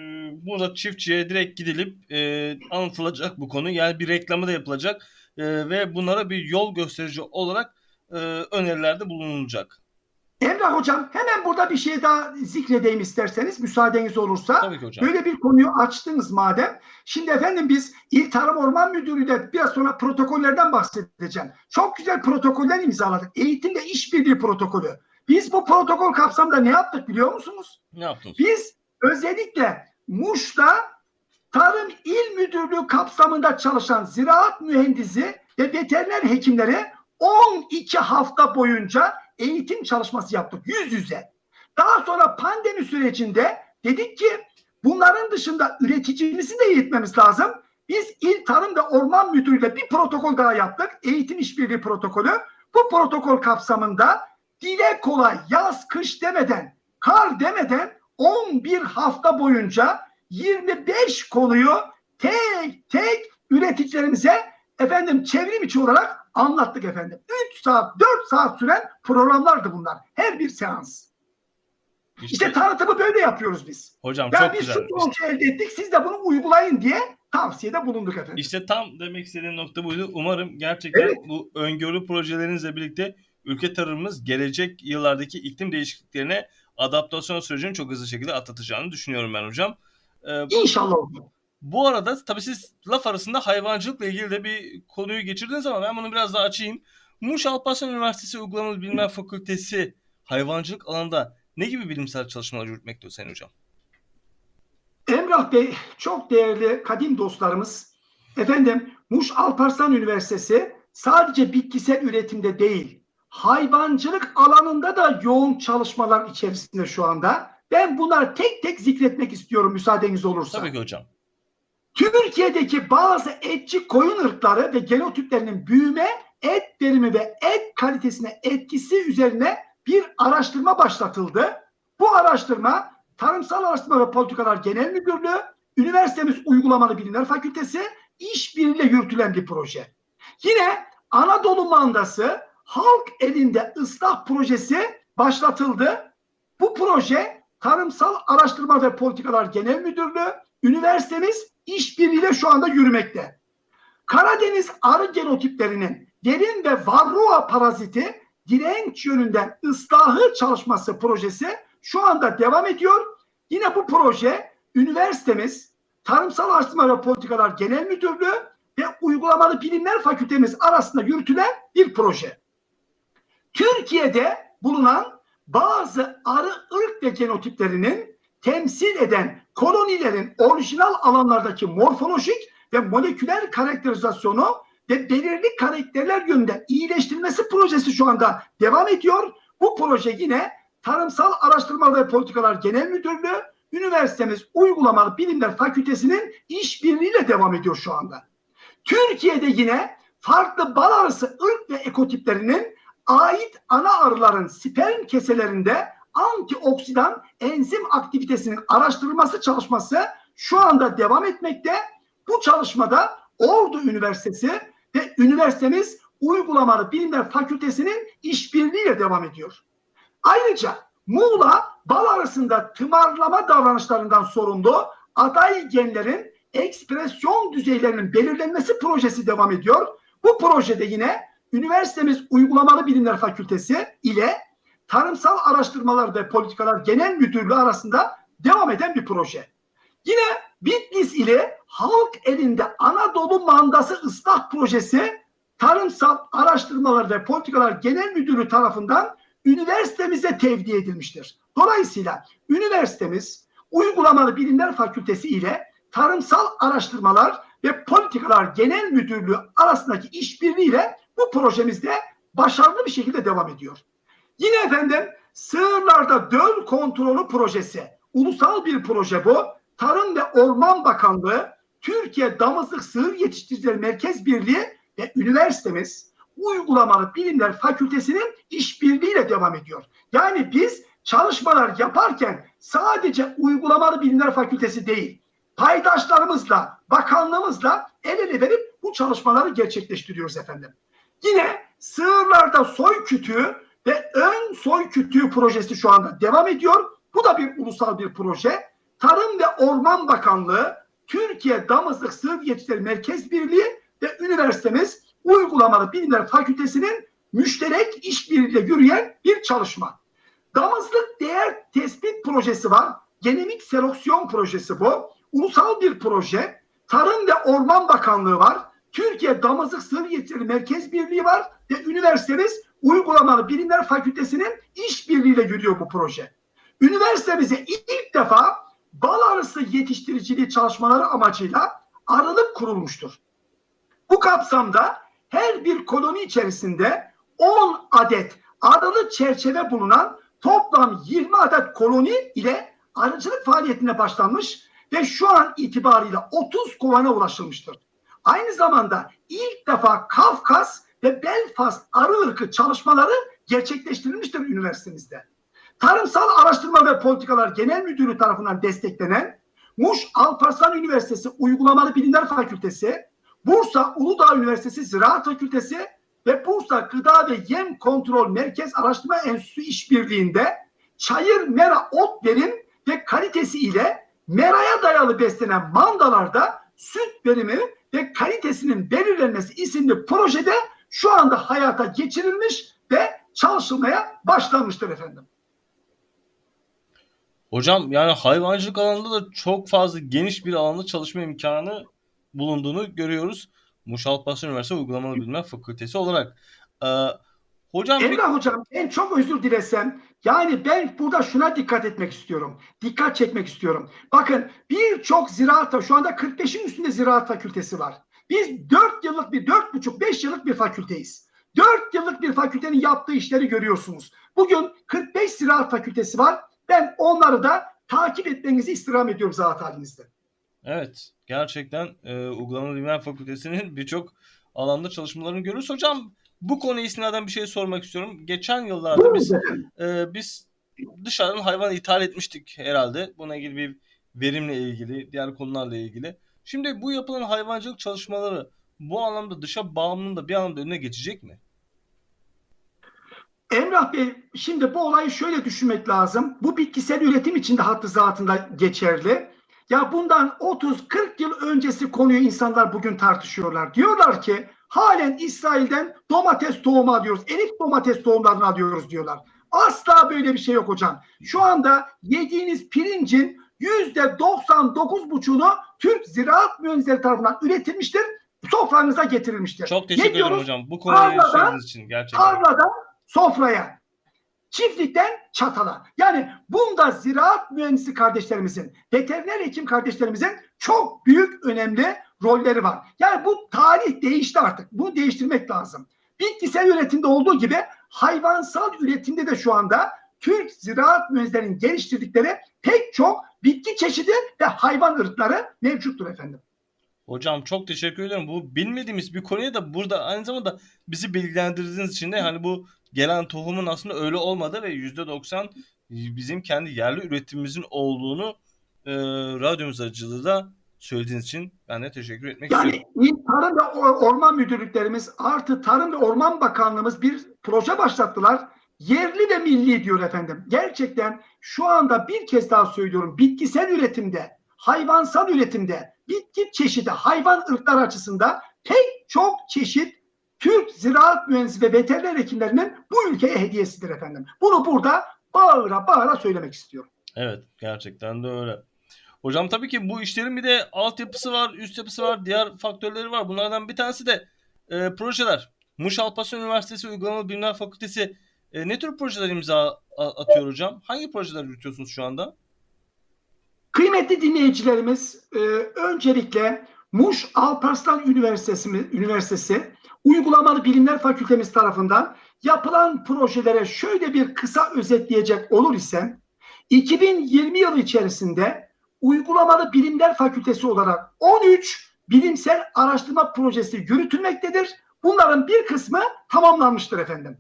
burada çiftçiye direkt gidilip e, anlatılacak bu konu. Yani bir reklamı da yapılacak e, ve bunlara bir yol gösterici olarak e, önerilerde bulunulacak. Emrah Hocam hemen burada bir şey daha zikredeyim isterseniz müsaadeniz olursa. Tabii ki hocam. Böyle bir konuyu açtınız madem. Şimdi efendim biz İl Tarım Orman Müdürlüğü'yle biraz sonra protokollerden bahsedeceğim. Çok güzel protokoller imzaladık. Eğitimle işbirliği protokolü. Biz bu protokol kapsamında ne yaptık biliyor musunuz? Ne yaptınız? Biz özellikle Muş'ta Tarım İl Müdürlüğü kapsamında çalışan ziraat mühendisi ve veteriner hekimleri 12 hafta boyunca eğitim çalışması yaptık yüz yüze. Daha sonra pandemi sürecinde dedik ki bunların dışında üreticimizi de eğitmemiz lazım. Biz İl Tarım ve Orman Müdürlüğü'yle bir protokol daha yaptık. Eğitim işbirliği protokolü. Bu protokol kapsamında dile kolay yaz kış demeden, kar demeden 11 hafta boyunca 25 konuyu tek tek üreticilerimize efendim çevrim içi olarak anlattık efendim. 3 saat 4 saat süren programlardı bunlar. Her bir seans. İşte, İşte tanıtımı böyle yapıyoruz biz. hocam Yani çok biz güzel. şu elde ettik siz de bunu uygulayın diye tavsiyede bulunduk efendim. İşte tam demek istediğim nokta buydu. Umarım gerçekten Evet. bu öngörü projelerinizle birlikte ülke tarımımız gelecek yıllardaki iklim değişikliklerine adaptasyon sürecini çok hızlı şekilde atlatacağını düşünüyorum ben hocam. Ee, İnşallah. Bu arada tabii siz laf arasında hayvancılıkla ilgili de bir konuyu geçirdiniz ama ben bunu biraz daha açayım. Muş Alparslan Üniversitesi Uygulamalı Bilimler Fakültesi hayvancılık alanında ne gibi bilimsel çalışmalar yürütmekte Sayın Hocam? Emrah Bey çok değerli kadim dostlarımız. Efendim Muş Alparslan Üniversitesi sadece bitkisel üretimde değil hayvancılık alanında da yoğun çalışmalar içerisinde şu anda. Ben bunları tek tek zikretmek istiyorum müsaadeniz olursa. Tabii ki hocam. Türkiye'deki bazı etçi koyun ırkları ve genotiplerinin büyüme, et verimi ve et kalitesine etkisi üzerine bir araştırma başlatıldı. Bu araştırma Tarımsal Araştırma ve Politikalar Genel Müdürlüğü üniversitemiz Uygulamalı Bilimler Fakültesi işbirliğiyle yürütülen bir proje. Yine Anadolu Mandası Halk Elinde Islah Projesi başlatıldı. Bu proje Tarımsal Araştırma ve Politikalar Genel Müdürlüğü, üniversitemiz işbirliğiyle şu anda yürümekte. Karadeniz arı genotiplerinin derin ve varroa paraziti direnç yönünden ıslahı çalışması projesi şu anda devam ediyor. Yine bu proje üniversitemiz, Tarımsal Araştırma ve Politikalar Genel Müdürlüğü ve Uygulamalı Bilimler Fakültemiz arasında yürütülen bir proje. Türkiye'de bulunan bazı arı ırk ve genotiplerinin temsil eden kolonilerin orijinal alanlardaki morfolojik ve moleküler karakterizasyonu ve belirli karakterler yönünde iyileştirilmesi projesi şu anda devam ediyor. Bu proje yine Tarımsal Araştırma ve Politikalar Genel Müdürlüğü, üniversitemiz Uygulamalı Bilimler Fakültesi'nin işbirliğiyle devam ediyor şu anda. Türkiye'de yine farklı bal arısı ırk ve ekotiplerinin ait ana arıların sperm keselerinde antioksidan enzim aktivitesinin araştırılması çalışması şu anda devam etmekte. Bu çalışmada Ordu Üniversitesi ve üniversitemiz Uygulamalı Bilimler Fakültesi'nin işbirliğiyle devam ediyor. Ayrıca Muğla bal arasında tımarlama davranışlarından sorumlu aday genlerin ekspresyon düzeylerinin belirlenmesi projesi devam ediyor. Bu projede yine üniversitemiz Uygulamalı Bilimler Fakültesi ile Tarımsal Araştırmalar ve Politikalar Genel Müdürlüğü arasında devam eden bir proje. Yine Bitlis ile halk elinde Anadolu Mandası Islah Projesi Tarımsal Araştırmalar ve Politikalar Genel Müdürlüğü tarafından üniversitemize tevdi edilmiştir. Dolayısıyla üniversitemiz Uygulamalı Bilimler Fakültesi ile Tarımsal Araştırmalar ve Politikalar Genel Müdürlüğü arasındaki işbirliğiyle bu projemizde başarılı bir şekilde devam ediyor. Yine efendim sığırlarda döl kontrolü projesi. Ulusal bir proje bu. Tarım ve Orman Bakanlığı, Türkiye Damızlık Sığır Yetiştiricileri Merkez Birliği ve üniversitemiz Uygulamalı Bilimler Fakültesi'nin işbirliğiyle devam ediyor. Yani biz çalışmalar yaparken sadece Uygulamalı Bilimler Fakültesi değil, paydaşlarımızla, bakanlığımızla el ele verip bu çalışmaları gerçekleştiriyoruz efendim. Yine sığırlarda soy kütüğü ve ön soy kütüğü projesi şu anda devam ediyor. Bu da bir ulusal bir proje. Tarım ve Orman Bakanlığı, Türkiye Damızlık Sığır Yetişleri Merkez Birliği ve üniversitemiz Uygulamalı Bilimler Fakültesi'nin müşterek işbirliğiyle yürüyen bir çalışma. Damızlık değer tespit projesi var. Genemik seleksiyon projesi bu. Ulusal bir proje. Tarım ve Orman Bakanlığı var. Türkiye Damızlık Sığır Yetişleri Merkez Birliği var ve üniversitemiz Uygulamalı Bilimler Fakültesi'nin işbirliğiyle yürüyor bu proje. Üniversitemize ilk defa bal arısı yetiştiriciliği çalışmaları amacıyla arılık kurulmuştur. Bu kapsamda her bir koloni içerisinde 10 adet arılı çerçeve bulunan toplam 20 adet koloni ile arıcılık faaliyetine başlanmış ve şu an itibariyle 30 kovana ulaşılmıştır. Aynı zamanda ilk defa Kafkas ve Belfast arı ırkı çalışmaları gerçekleştirilmiştir üniversitemizde. Tarımsal Araştırma ve Politikalar Genel Müdürlüğü tarafından desteklenen Muş Alparslan Üniversitesi Uygulamalı Bilimler Fakültesi, Bursa Uludağ Üniversitesi Ziraat Fakültesi ve Bursa Gıda ve Yem Kontrol Merkez Araştırma Enstitüsü işbirliğinde çayır mera ot verim ve kalitesi ile meraya dayalı beslenen mandalarda süt verimi ve kalitesinin belirlenmesi isimli projede şu anda hayata geçirilmiş ve çalışılmaya başlanmıştır efendim. Hocam yani hayvancılık alanında da çok fazla geniş bir alanda çalışma imkanı bulunduğunu görüyoruz. Muş Alparslan Üniversitesi Uygulamalı Bilimler Fakültesi olarak. Ee, hocam Emrah bir... hocam ben çok özür dilesem yani ben burada şuna dikkat etmek istiyorum. Dikkat çekmek istiyorum. Bakın birçok ziraat şu anda 45'in üstünde ziraat fakültesi var. Biz 4 yıllık bir 4,5-5 yıllık bir fakülteyiz. 4 yıllık bir fakültenin yaptığı işleri görüyorsunuz. Bugün 45 ziraat fakültesi var. Ben onları da takip etmenizi istirham ediyorum zat halinizde. Evet. Gerçekten e, Uygulamalı Bilimler Fakültesi'nin birçok alanda çalışmalarını görürüz. Hocam bu konuya istinaden bir şey sormak istiyorum. Geçen yıllarda biz e, biz dışarıdan hayvan ithal etmiştik herhalde. Buna ilgili bir verimle ilgili, diğer konularla ilgili. Şimdi bu yapılan hayvancılık çalışmaları bu anlamda dışa bağımlılığın da bir anlamda önüne geçecek mi? Emrah Bey, şimdi bu olayı şöyle düşünmek lazım. Bu bitkisel üretim için de hattı zatında geçerli. Ya bundan 30-40 yıl öncesi konuyu insanlar bugün tartışıyorlar. Diyorlar ki halen İsrail'den domates tohumu alıyoruz. Erik domates tohumlarını alıyoruz diyorlar. Asla böyle bir şey yok hocam. Şu anda yediğiniz pirincin %99,5'unu Türk Ziraat Mühendisleri tarafından üretilmiştir. Sofranıza getirilmiştir. Çok teşekkür ederim hocam. Bu konuyu işlediğiniz için gerçekten. Tarladan sofraya, çiftlikten çatala. Yani bunda ziraat mühendisi kardeşlerimizin, veteriner hekim kardeşlerimizin çok büyük önemli rolleri var. Yani bu tarih değişti artık. Bunu değiştirmek lazım. Bitkisel üretimde olduğu gibi hayvansal üretimde de şu anda Türk ziraat mühendislerinin geliştirdikleri pek çok bitki çeşidi ve hayvan ırkları mevcuttur efendim. Hocam çok teşekkür ederim. Bu bilmediğimiz bir konuya da burada aynı zamanda bizi bilgilendirdiğiniz için de hani bu gelen tohumun aslında öyle olmadı ve %90 bizim kendi yerli üretimimizin olduğunu e, radyomuz aracılığıyla da söylediğiniz için ben de teşekkür etmek Yani istiyorum. İl Tarım ve Or- Orman Müdürlüklerimiz artı Tarım ve Orman Bakanlığımız bir proje başlattılar. Yerli ve milli diyor efendim. Gerçekten şu anda bir kez daha söylüyorum. Bitkisel üretimde, hayvansal üretimde, bitki çeşidi, hayvan ırklar açısından pek çok çeşit Türk ziraat mühendisi ve veteriner hekimlerinin bu ülkeye hediyesidir efendim. Bunu burada bağıra bağıra söylemek istiyorum. Evet gerçekten de öyle. Hocam tabii ki bu işlerin bir de altyapısı var, üst yapısı var, diğer faktörleri var. Bunlardan bir tanesi de e, projeler. Muş Alparslan Üniversitesi Uygulamalı Bilimler Fakültesi e, ne tür projeler imza atıyor hocam? Hangi projeler yürütüyorsunuz şu anda? Kıymetli dinleyicilerimiz, e, öncelikle Muş Alparslan Üniversitesi, Üniversitesi Uygulamalı Bilimler Fakültemiz tarafından yapılan projelere şöyle bir kısa özetleyecek olur isem, 2020 yılı içerisinde Uygulamalı Bilimler Fakültesi olarak 13 bilimsel araştırma projesi yürütülmektedir. Bunların bir kısmı tamamlanmıştır efendim.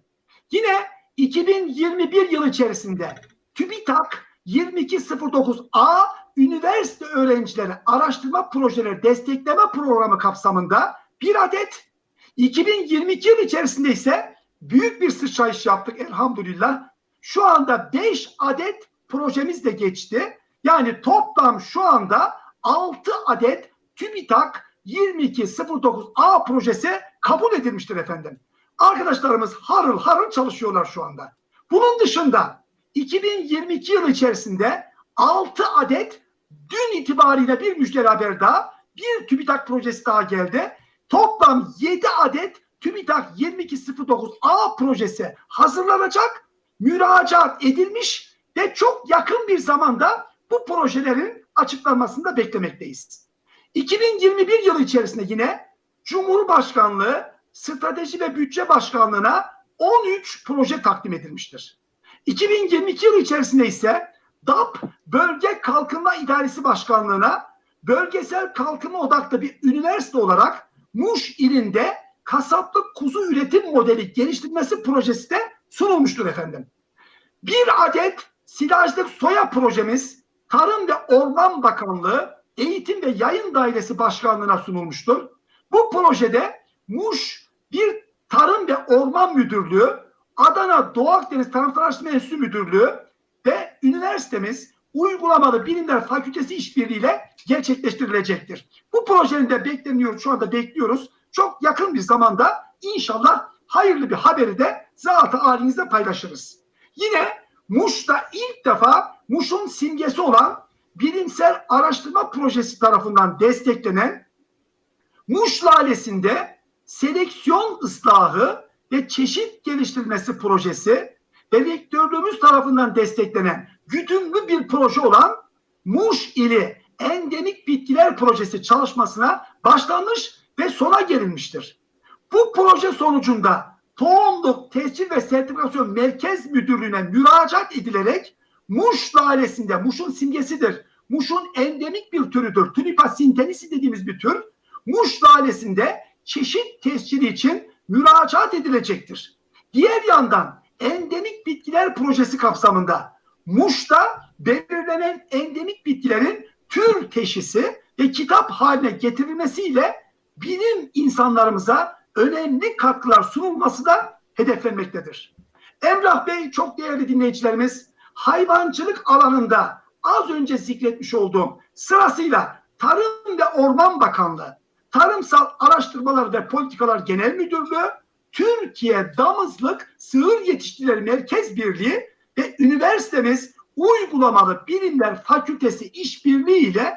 Yine 2021 yılı içerisinde TÜBİTAK 2209A üniversite öğrencileri araştırma projeleri destekleme programı kapsamında bir adet 2022 yıl içerisinde ise büyük bir sıçrayış yaptık elhamdülillah. Şu anda 5 adet projemiz de geçti. Yani toplam şu anda 6 adet TÜBİTAK 2209A projesi kabul edilmiştir efendim. Arkadaşlarımız harıl harıl çalışıyorlar şu anda. Bunun dışında 2022 yılı içerisinde 6 adet dün itibariyle bir müjdeli haber daha bir TÜBİTAK projesi daha geldi. Toplam 7 adet TÜBİTAK 2209A projesi hazırlanacak, müracaat edilmiş ve çok yakın bir zamanda bu projelerin açıklanmasını da beklemekteyiz. 2021 yılı içerisinde yine Cumhurbaşkanlığı Strateji ve Bütçe Başkanlığı'na 13 proje takdim edilmiştir. 2022 yılı içerisinde ise DAP Bölge Kalkınma İdaresi Başkanlığı'na bölgesel kalkınma odaklı bir üniversite olarak Muş ilinde kasaplık kuzu üretim modeli geliştirmesi projesi de sunulmuştur efendim. Bir adet silajlık soya projemiz Tarım ve Orman Bakanlığı Eğitim ve Yayın Dairesi Başkanlığı'na sunulmuştur. Bu projede Muş bir Tarım ve Orman Müdürlüğü, Adana Doğu Akdeniz Tarımsal Araştırma Enstitüsü Müdürlüğü ve üniversitemiz Uygulamalı Bilimler Fakültesi işbirliğiyle gerçekleştirilecektir. Bu projenin de bekleniyor, şu anda bekliyoruz. Çok yakın bir zamanda inşallah hayırlı bir haberi de zat-ı halinizle paylaşırız. Yine Muş'ta ilk defa Muş'un simgesi olan bilimsel araştırma projesi tarafından desteklenen Muş lalesinde seleksiyon ıslahı ve çeşit geliştirilmesi projesi ve rektörlüğümüz tarafından desteklenen güdümlü bir proje olan Muş ili endemik bitkiler projesi çalışmasına başlanmış ve sona gelinmiştir. Bu proje sonucunda Tohumluk Tescil ve Sertifikasyon Merkez Müdürlüğü'ne müracaat edilerek Muş lalesinde, Muş'un simgesidir. Muş'un endemik bir türüdür. Tulipa sintenisi dediğimiz bir tür. Muş lalesinde çeşit tescili için müracaat edilecektir. Diğer yandan endemik bitkiler projesi kapsamında Muş'ta belirlenen endemik bitkilerin tür teşhisi ve kitap haline getirilmesiyle bilim insanlarımıza önemli katkılar sunulması da hedeflenmektedir. Emrah Bey çok değerli dinleyicilerimiz hayvancılık alanında az önce zikretmiş olduğum sırasıyla Tarım ve Orman Bakanlığı, Tarımsal Araştırmalar ve Politikalar Genel Müdürlüğü, Türkiye Damızlık Sığır Yetiştirileri Merkez Birliği ve üniversitemiz Uygulamalı Bilimler Fakültesi işbirliği ile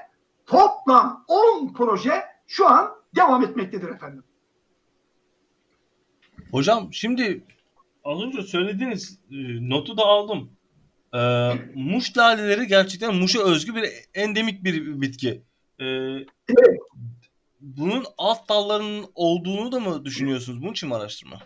toplam 10 proje şu an devam etmektedir efendim. Hocam şimdi az önce söylediğiniz e, notu da aldım. Ee, muş laleleri gerçekten Muş'a özgü bir endemik bir bitki. Ee, Evet. Bunun alt dallarının olduğunu da mı düşünüyorsunuz? Bunun için mi araştırma?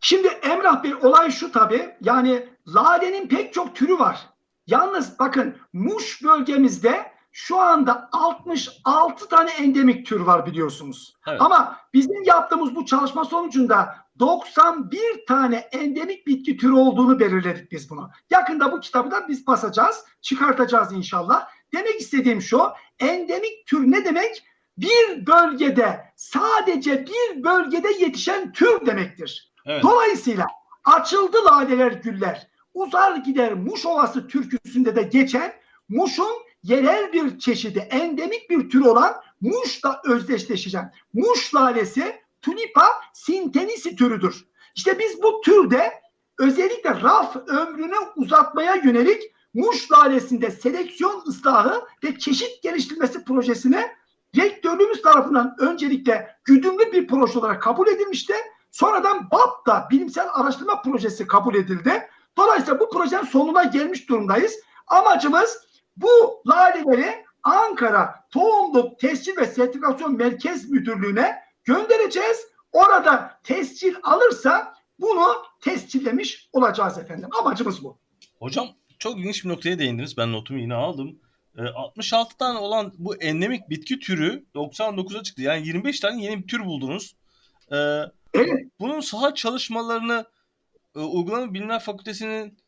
Şimdi Emrah Bey olay şu tabii. Yani lalenin pek çok türü var. Yalnız bakın Muş bölgemizde şu anda 66 tane endemik tür var biliyorsunuz. Evet. Ama bizim yaptığımız bu çalışma sonucunda 91 tane endemik bitki türü olduğunu belirledik biz bunu. Yakında bu kitabı da biz basacağız, çıkartacağız inşallah. Demek istediğim şu, endemik tür ne demek? Bir bölgede, sadece bir bölgede yetişen tür demektir. Evet. Dolayısıyla açıldı laleler güller. Uzar gider Muş Ovası türküsünde de geçen Muş'un yerel bir çeşidi, endemik bir tür olan Muş'la özdeşleşeceğim. Muş lalesi Tulipa sintenisi türüdür. İşte biz bu türde özellikle raf ömrünü uzatmaya yönelik Muş lalesinde seleksiyon ıslahı ve çeşit geliştirmesi projesini rektörlüğümüz tarafından öncelikle güdümlü bir proje olarak kabul edilmişti. Sonradan BAP'ta bilimsel araştırma projesi kabul edildi. Dolayısıyla bu projenin sonuna gelmiş durumdayız. Amacımız bu laleleri Ankara Tohumluk Tescil ve Sertifikasyon Merkez Müdürlüğü'ne göndereceğiz. Orada tescil alırsa bunu tescillemiş olacağız efendim. Amacımız bu. Hocam çok ilginç bir noktaya değindiniz. Ben notumu yine aldım. Ee, 66 tane olan bu endemik bitki türü 99'a çıktı. Yani 25 tane yeni bir tür buldunuz. Ee, bunun saha çalışmalarını e, Uygulama Bilimler Fakültesi'nin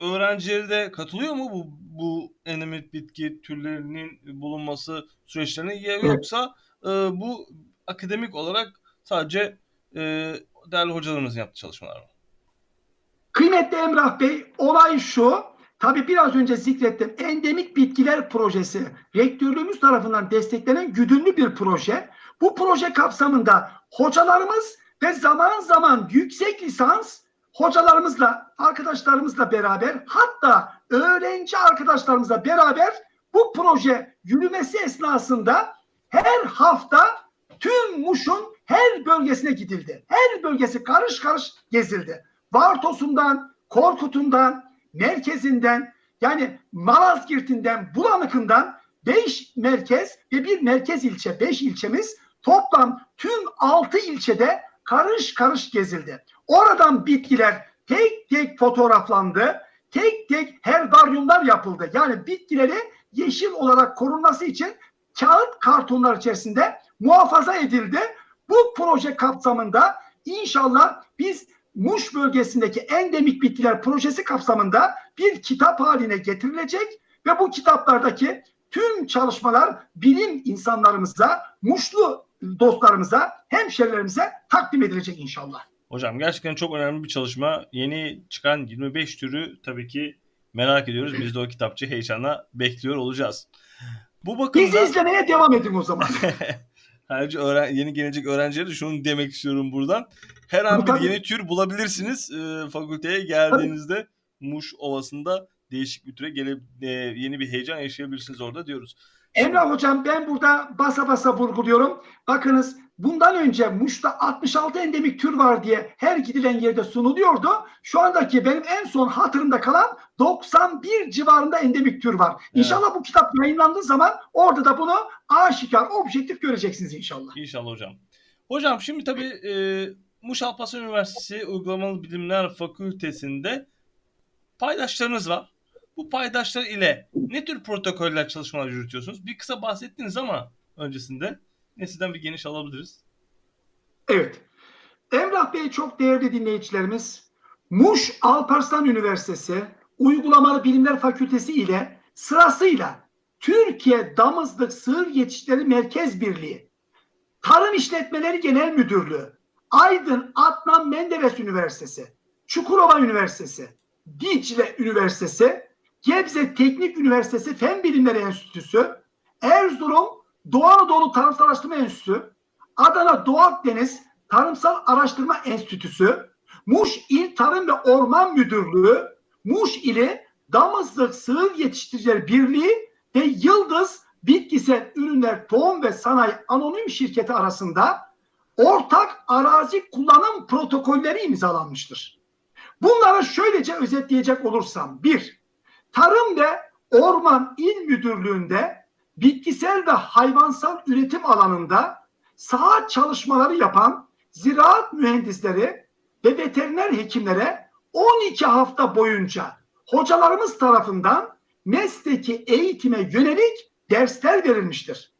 öğrencileri de katılıyor mu bu bu endemik bitki türlerinin bulunması süreçlerine ya yoksa e, bu akademik olarak sadece e, değerli hocalarımızın yaptığı çalışmalar mı? Kıymetli Emrah Bey olay şu. Tabii biraz önce zikrettim. Endemik Bitkiler Projesi rektörlüğümüz tarafından desteklenen güdümlü bir proje. Bu proje kapsamında hocalarımız ve zaman zaman yüksek lisans hocalarımızla, arkadaşlarımızla beraber hatta öğrenci arkadaşlarımızla beraber bu proje yürümesi esnasında her hafta tüm Muş'un her bölgesine gidildi. Her bölgesi karış karış gezildi. Vartos'undan, Korkut'undan, merkezinden yani Malazgirt'inden, Bulanık'ından 5 merkez ve bir merkez ilçe, 5 ilçemiz toplam tüm 6 ilçede karış karış gezildi. Oradan bitkiler tek tek fotoğraflandı. Tek tek herbaryumlar yapıldı. Yani bitkileri yeşil olarak korunması için kağıt kartonlar içerisinde muhafaza edildi. Bu proje kapsamında inşallah biz Muş bölgesindeki endemik bitkiler projesi kapsamında bir kitap haline getirilecek ve bu kitaplardaki tüm çalışmalar bilim insanlarımıza, Muşlu dostlarımıza, hemşerilerimize takdim edilecek inşallah. Hocam gerçekten çok önemli bir çalışma. Yeni çıkan 25 türü tabii ki merak ediyoruz. Biz de o kitapçı heyecanla bekliyor olacağız. Bu bakımdan Bizi izlemeye devam edin o zaman. [laughs] Ayrıca öğren- yeni gelecek öğrencilere de şunu demek istiyorum buradan. Her an bir yeni tür bulabilirsiniz. Ee, fakülteye geldiğinizde Muş Ovası'nda değişik bir türe gelip e, yeni bir heyecan yaşayabilirsiniz orada diyoruz. Emrah Hocam ben burada basa basa vurguluyorum. Bakınız bundan önce Muş'ta 66 endemik tür var diye her gidilen yerde sunuluyordu. Şu andaki benim en son hatırımda kalan 91 civarında endemik tür var. İnşallah bu kitap yayınlandığı zaman orada da bunu aşikar, objektif göreceksiniz inşallah. İnşallah hocam. Hocam şimdi tabii e, Muş Alparslan Üniversitesi Uygulamalı Bilimler Fakültesi'nde paydaşlarınız var. Bu paydaşlar ile ne tür protokoller çalışmalar yürütüyorsunuz? Bir kısa bahsettiniz ama öncesinde sizden bir geniş alabiliriz. Evet. Emrah Bey çok değerli dinleyicilerimiz. Muş Alparslan Üniversitesi Uygulamalı Bilimler Fakültesi ile sırasıyla Türkiye Damızlık Sığır Yetişleri Merkez Birliği, Tarım İşletmeleri Genel Müdürlüğü, Aydın Adnan Menderes Üniversitesi, Çukurova Üniversitesi, Dicle Üniversitesi, Gebze Teknik Üniversitesi Fen Bilimleri Enstitüsü, Erzurum Doğu Anadolu Tarımsal Araştırma Enstitüsü, Adana Doğu Akdeniz Tarımsal Araştırma Enstitüsü, Muş İl Tarım ve Orman Müdürlüğü, Muş ili Damızlık Sığır Yetiştiriciler Birliği ve Yıldız Bitkisel Ürünler Tohum ve Sanayi Anonim Şirketi arasında ortak arazi kullanım protokolleri imzalanmıştır. Bunları şöylece özetleyecek olursam. Bir, Tarım ve Orman İl Müdürlüğü'nde bitkisel ve hayvansal üretim alanında saha çalışmaları yapan ziraat mühendisleri ve veteriner hekimlere 12 hafta boyunca hocalarımız tarafından mesleki eğitime yönelik dersler verilmiştir.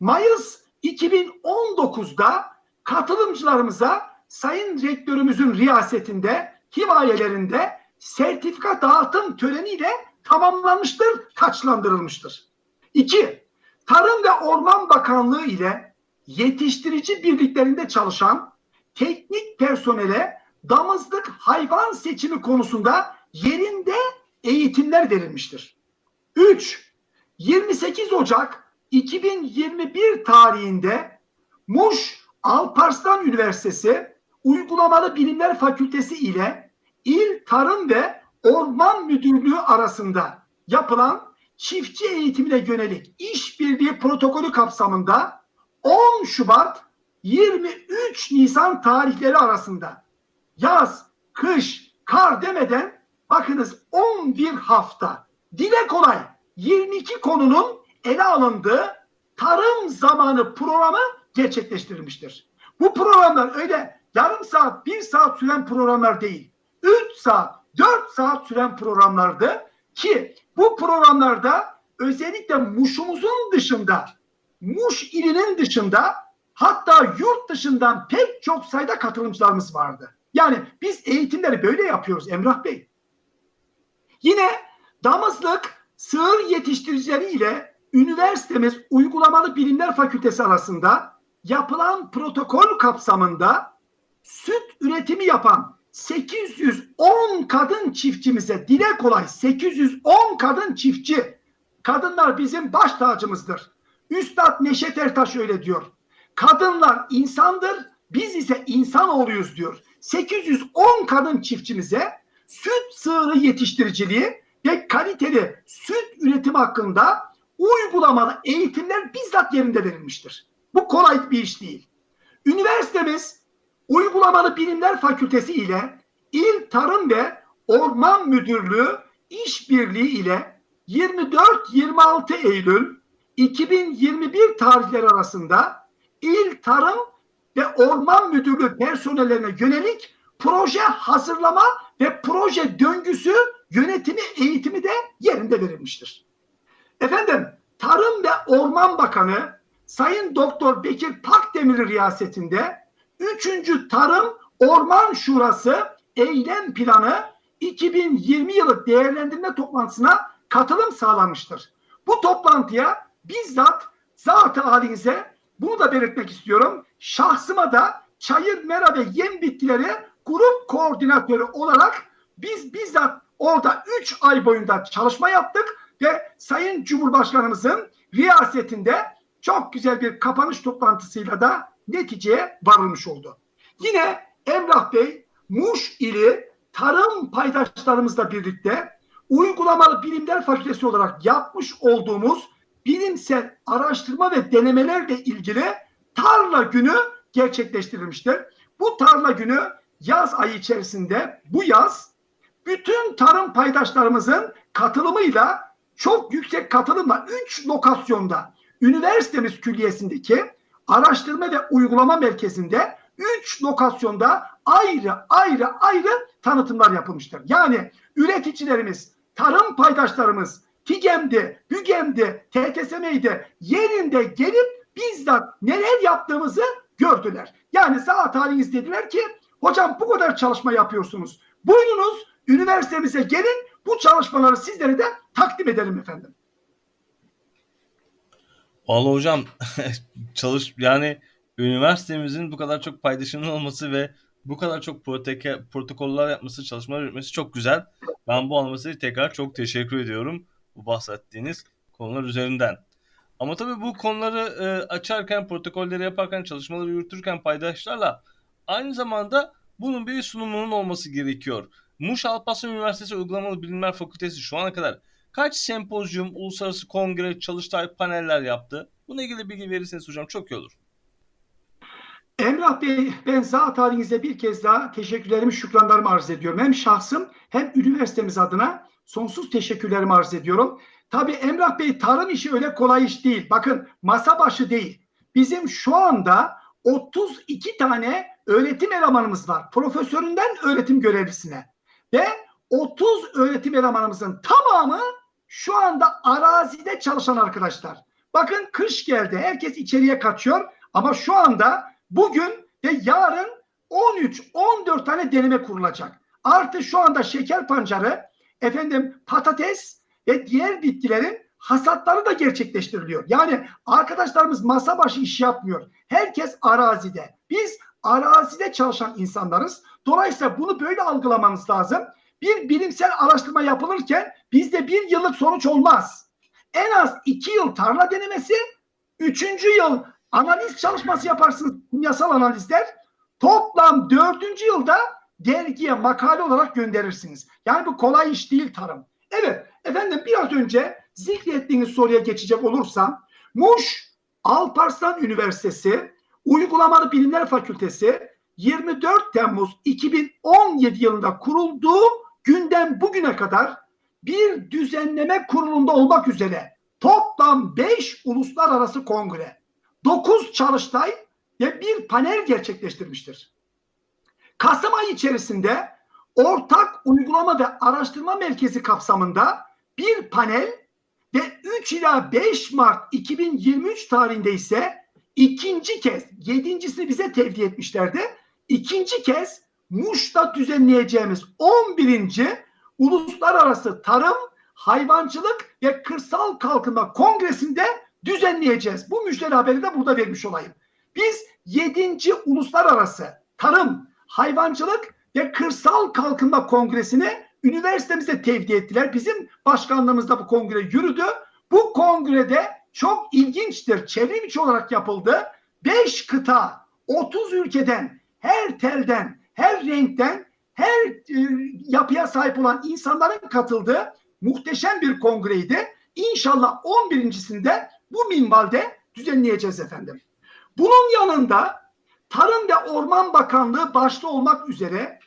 Mayıs 2019'da katılımcılarımıza Sayın Rektörümüzün riyasetinde himayelerinde sertifika dağıtım töreniyle tamamlanmıştır, taçlandırılmıştır. İki, Tarım ve Orman Bakanlığı ile yetiştirici birliklerinde çalışan teknik personele damızlık hayvan seçimi konusunda yerinde eğitimler verilmiştir. 3. 28 Ocak 2021 tarihinde Muş Alparslan Üniversitesi Uygulamalı Bilimler Fakültesi ile İl Tarım ve Orman Müdürlüğü arasında yapılan çiftçi eğitimine yönelik işbirliği protokolü kapsamında 10 Şubat 23 Nisan tarihleri arasında yaz, kış, kar demeden bakınız 11 hafta dile kolay 22 konunun ele alındığı tarım zamanı programı gerçekleştirilmiştir. Bu programlar öyle yarım saat, bir saat süren programlar değil. 3 saat, 4 saat süren programlardı ki bu programlarda özellikle Muş'umuzun dışında, Muş ilinin dışında hatta yurt dışından pek çok sayıda katılımcılarımız vardı. Yani biz eğitimleri böyle yapıyoruz Emrah Bey. Yine damızlık sığır yetiştiricileri ile üniversitemiz Uygulamalı Bilimler Fakültesi arasında yapılan protokol kapsamında süt üretimi yapan 810 kadın çiftçimize dile kolay 810 kadın çiftçi kadınlar bizim baş tacımızdır. Üstad Neşet Ertaş öyle diyor. Kadınlar insandır biz ise insan oluyoruz diyor. 810 kadın çiftçimize süt sığırı yetiştiriciliği ve kaliteli süt üretimi hakkında uygulamalı eğitimler bizzat yerinde verilmiştir. Bu kolay bir iş değil. Üniversitemiz Uygulamalı Bilimler Fakültesi ile İl Tarım ve Orman Müdürlüğü işbirliği ile 24-26 Eylül 2021 tarihleri arasında İl Tarım ve Orman Müdürlüğü personellerine yönelik proje hazırlama ve proje döngüsü yönetimi eğitimi de yerinde verilmiştir. Efendim Tarım ve Orman Bakanı Sayın Doktor Bekir Pakdemir riyasetinde 3. Tarım Orman Şurası eylem planı 2020 yılı değerlendirme toplantısına katılım sağlanmıştır. Bu toplantıya bizzat zat halinize bunu da belirtmek istiyorum. Şahsıma da çayır, mera ve yem bitkileri grup koordinatörü olarak biz bizzat orada 3 ay boyunca çalışma yaptık ve Sayın Cumhurbaşkanımızın riyasetinde çok güzel bir kapanış toplantısıyla da neticeye varılmış oldu. Yine Emrah Bey Muş ili tarım paydaşlarımızla birlikte uygulamalı bilimler fakültesi olarak yapmış olduğumuz bilimsel araştırma ve denemelerle ilgili tarla günü gerçekleştirilmiştir. Bu tarla günü yaz ayı içerisinde bu yaz bütün tarım paydaşlarımızın katılımıyla çok yüksek katılımla 3 lokasyonda üniversitemiz külliyesindeki araştırma ve uygulama merkezinde 3 lokasyonda ayrı ayrı ayrı tanıtımlar yapılmıştır. Yani üreticilerimiz, tarım paydaşlarımız TİGEM'de, BÜGEM'de, TTSM'de yerinde gelip bizzat neler yaptığımızı gördüler. Yani saat haliniz dediler ki hocam bu kadar çalışma yapıyorsunuz. Buyurunuz üniversitemize gelin bu çalışmaları sizlere de takdim edelim efendim. Vallahi hocam [laughs] çalış yani üniversitemizin bu kadar çok paydaşının olması ve bu kadar çok proteke, protokoller yapması, çalışmalar yürütmesi çok güzel. Ben bu anlaması tekrar çok teşekkür ediyorum bu bahsettiğiniz konular üzerinden. Ama tabii bu konuları e, açarken, protokolleri yaparken, çalışmaları yürütürken paydaşlarla aynı zamanda bunun bir sunumunun olması gerekiyor. Muş Alparslan Üniversitesi Uygulamalı Bilimler Fakültesi şu ana kadar kaç sempozyum, uluslararası kongre, çalıştay, paneller yaptı? Bununla ilgili bilgi verirseniz hocam çok iyi olur. Emrah Bey, ben zat halinize bir kez daha teşekkürlerimi, şükranlarımı arz ediyorum. Hem şahsım hem üniversitemiz adına sonsuz teşekkürlerimi arz ediyorum. Tabii Emrah Bey tarım işi öyle kolay iş değil. Bakın masa başı değil. Bizim şu anda 32 tane öğretim elemanımız var. Profesöründen öğretim görevlisine. Ve 30 öğretim elemanımızın tamamı şu anda arazide çalışan arkadaşlar. Bakın kış geldi. Herkes içeriye kaçıyor. Ama şu anda bugün ve yarın 13-14 tane deneme kurulacak. Artı şu anda şeker pancarı, efendim patates ve diğer bitkilerin hasatları da gerçekleştiriliyor. Yani arkadaşlarımız masa başı iş yapmıyor. Herkes arazide. Biz arazide çalışan insanlarız. Dolayısıyla bunu böyle algılamanız lazım. Bir bilimsel araştırma yapılırken bizde bir yıllık sonuç olmaz. En az iki yıl tarla denemesi, üçüncü yıl analiz çalışması yaparsınız, kimyasal analizler. Toplam dördüncü yılda dergiye makale olarak gönderirsiniz. Yani bu kolay iş değil tarım. Evet efendim biraz önce zikrettiğiniz soruya geçecek olursam Muş Alparslan Üniversitesi Uygulamalı Bilimler Fakültesi 24 Temmuz 2017 yılında kurulduğu günden bugüne kadar bir düzenleme kurulunda olmak üzere toplam 5 uluslararası kongre, 9 çalıştay ve bir panel gerçekleştirmiştir. Kasım ayı içerisinde ortak uygulama ve araştırma merkezi kapsamında bir panel ve 3 ila 5 Mart 2023 tarihinde ise ikinci kez, yedincisini bize tevdi etmişlerdi. İkinci kez Muş'ta düzenleyeceğimiz 11. Uluslararası Tarım, Hayvancılık ve Kırsal Kalkınma Kongresi'nde düzenleyeceğiz. Bu müjdeli haberi de burada vermiş olayım. Biz 7. Uluslararası Tarım, Hayvancılık ve Kırsal Kalkınma Kongresi'ni üniversitemize tevdi ettiler. Bizim başkanlığımızda bu kongre yürüdü. Bu kongrede çok ilginçtir. Çevrim içi olarak yapıldı. 5 kıta, 30 ülkeden, her telden, her renkten, her e, yapıya sahip olan insanların katıldığı muhteşem bir kongreydi. İnşallah 11.sinde bu minvalde düzenleyeceğiz efendim. Bunun yanında Tarım ve Orman Bakanlığı başta olmak üzere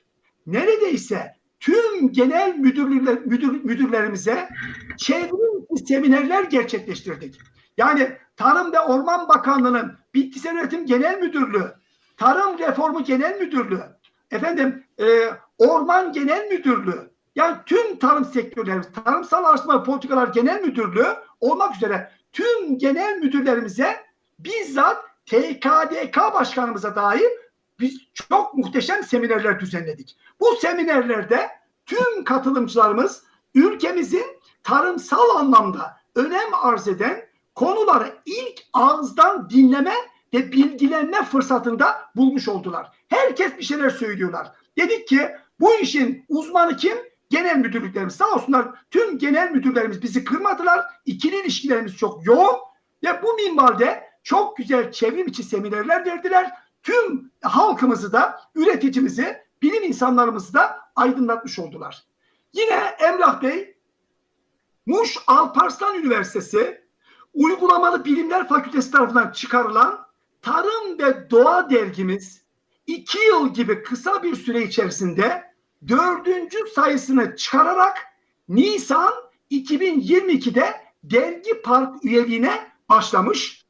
neredeyse tüm genel müdürler, müdür, müdürlerimize çevrim seminerler gerçekleştirdik. Yani Tarım ve Orman Bakanlığı'nın Bitkisel Üretim Genel Müdürlüğü, Tarım Reformu Genel Müdürlüğü, efendim e, Orman Genel Müdürlüğü, yani tüm tarım sektörlerimiz, Tarımsal Araştırma Politikalar Genel Müdürlüğü olmak üzere tüm genel müdürlerimize bizzat TKDK başkanımıza dair biz çok muhteşem seminerler düzenledik. Bu seminerlerde tüm katılımcılarımız ülkemizin tarımsal anlamda önem arz eden konuları ilk ağızdan dinleme ve bilgilenme fırsatında bulmuş oldular. Herkes bir şeyler söylüyorlar. Dedik ki bu işin uzmanı kim? Genel müdürlüklerimiz. Sağ olsunlar tüm genel müdürlerimiz bizi kırmadılar. İkili ilişkilerimiz çok yoğun ve bu minvalde çok güzel çevrim içi seminerler verdiler. Tüm halkımızı da, üreticimizi, bilim insanlarımızı da aydınlatmış oldular. Yine Emrah Bey, Muş Alparslan Üniversitesi Uygulamalı Bilimler Fakültesi tarafından çıkarılan Tarım ve Doğa dergimiz iki yıl gibi kısa bir süre içerisinde dördüncü sayısını çıkararak Nisan 2022'de dergi park üyeliğine başlamış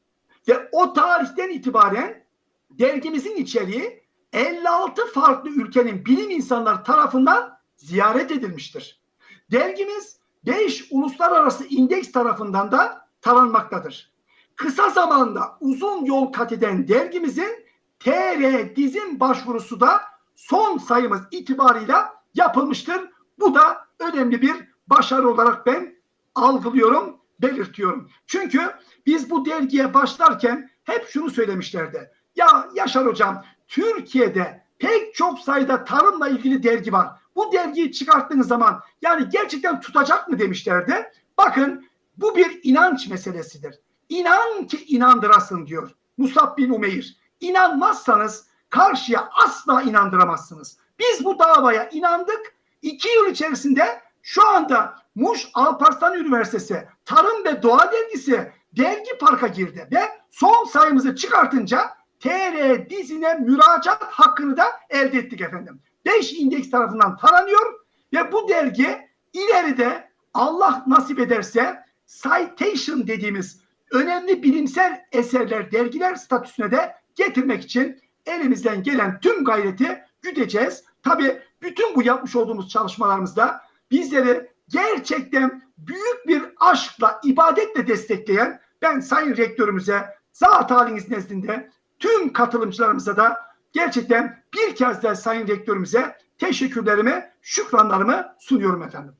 ve o tarihten itibaren dergimizin içeriği 56 farklı ülkenin bilim insanları tarafından ziyaret edilmiştir. Dergimiz 5 uluslararası indeks tarafından da taranmaktadır. Kısa zamanda uzun yol kat eden dergimizin TR dizim başvurusu da son sayımız itibarıyla yapılmıştır. Bu da önemli bir başarı olarak ben algılıyorum belirtiyorum. Çünkü biz bu dergiye başlarken hep şunu söylemişlerdi. Ya Yaşar Hocam Türkiye'de pek çok sayıda tarımla ilgili dergi var. Bu dergiyi çıkarttığınız zaman yani gerçekten tutacak mı demişlerdi. Bakın bu bir inanç meselesidir. İnan ki inandırasın diyor Musab bin Umeyr. İnanmazsanız karşıya asla inandıramazsınız. Biz bu davaya inandık. İki yıl içerisinde şu anda Muş Alparslan Üniversitesi Tarım ve Doğa Dergisi dergi parka girdi ve son sayımızı çıkartınca TR dizine müracaat hakkını da elde ettik efendim. 5 indeks tarafından taranıyor ve bu dergi ileride Allah nasip ederse citation dediğimiz önemli bilimsel eserler, dergiler statüsüne de getirmek için elimizden gelen tüm gayreti güdeceğiz. Tabii bütün bu yapmış olduğumuz çalışmalarımızda bizleri gerçekten büyük bir aşkla, ibadetle destekleyen ben Sayın Rektörümüze zat haliniz nezdinde tüm katılımcılarımıza da gerçekten bir kez daha Sayın Rektörümüze teşekkürlerimi, şükranlarımı sunuyorum efendim.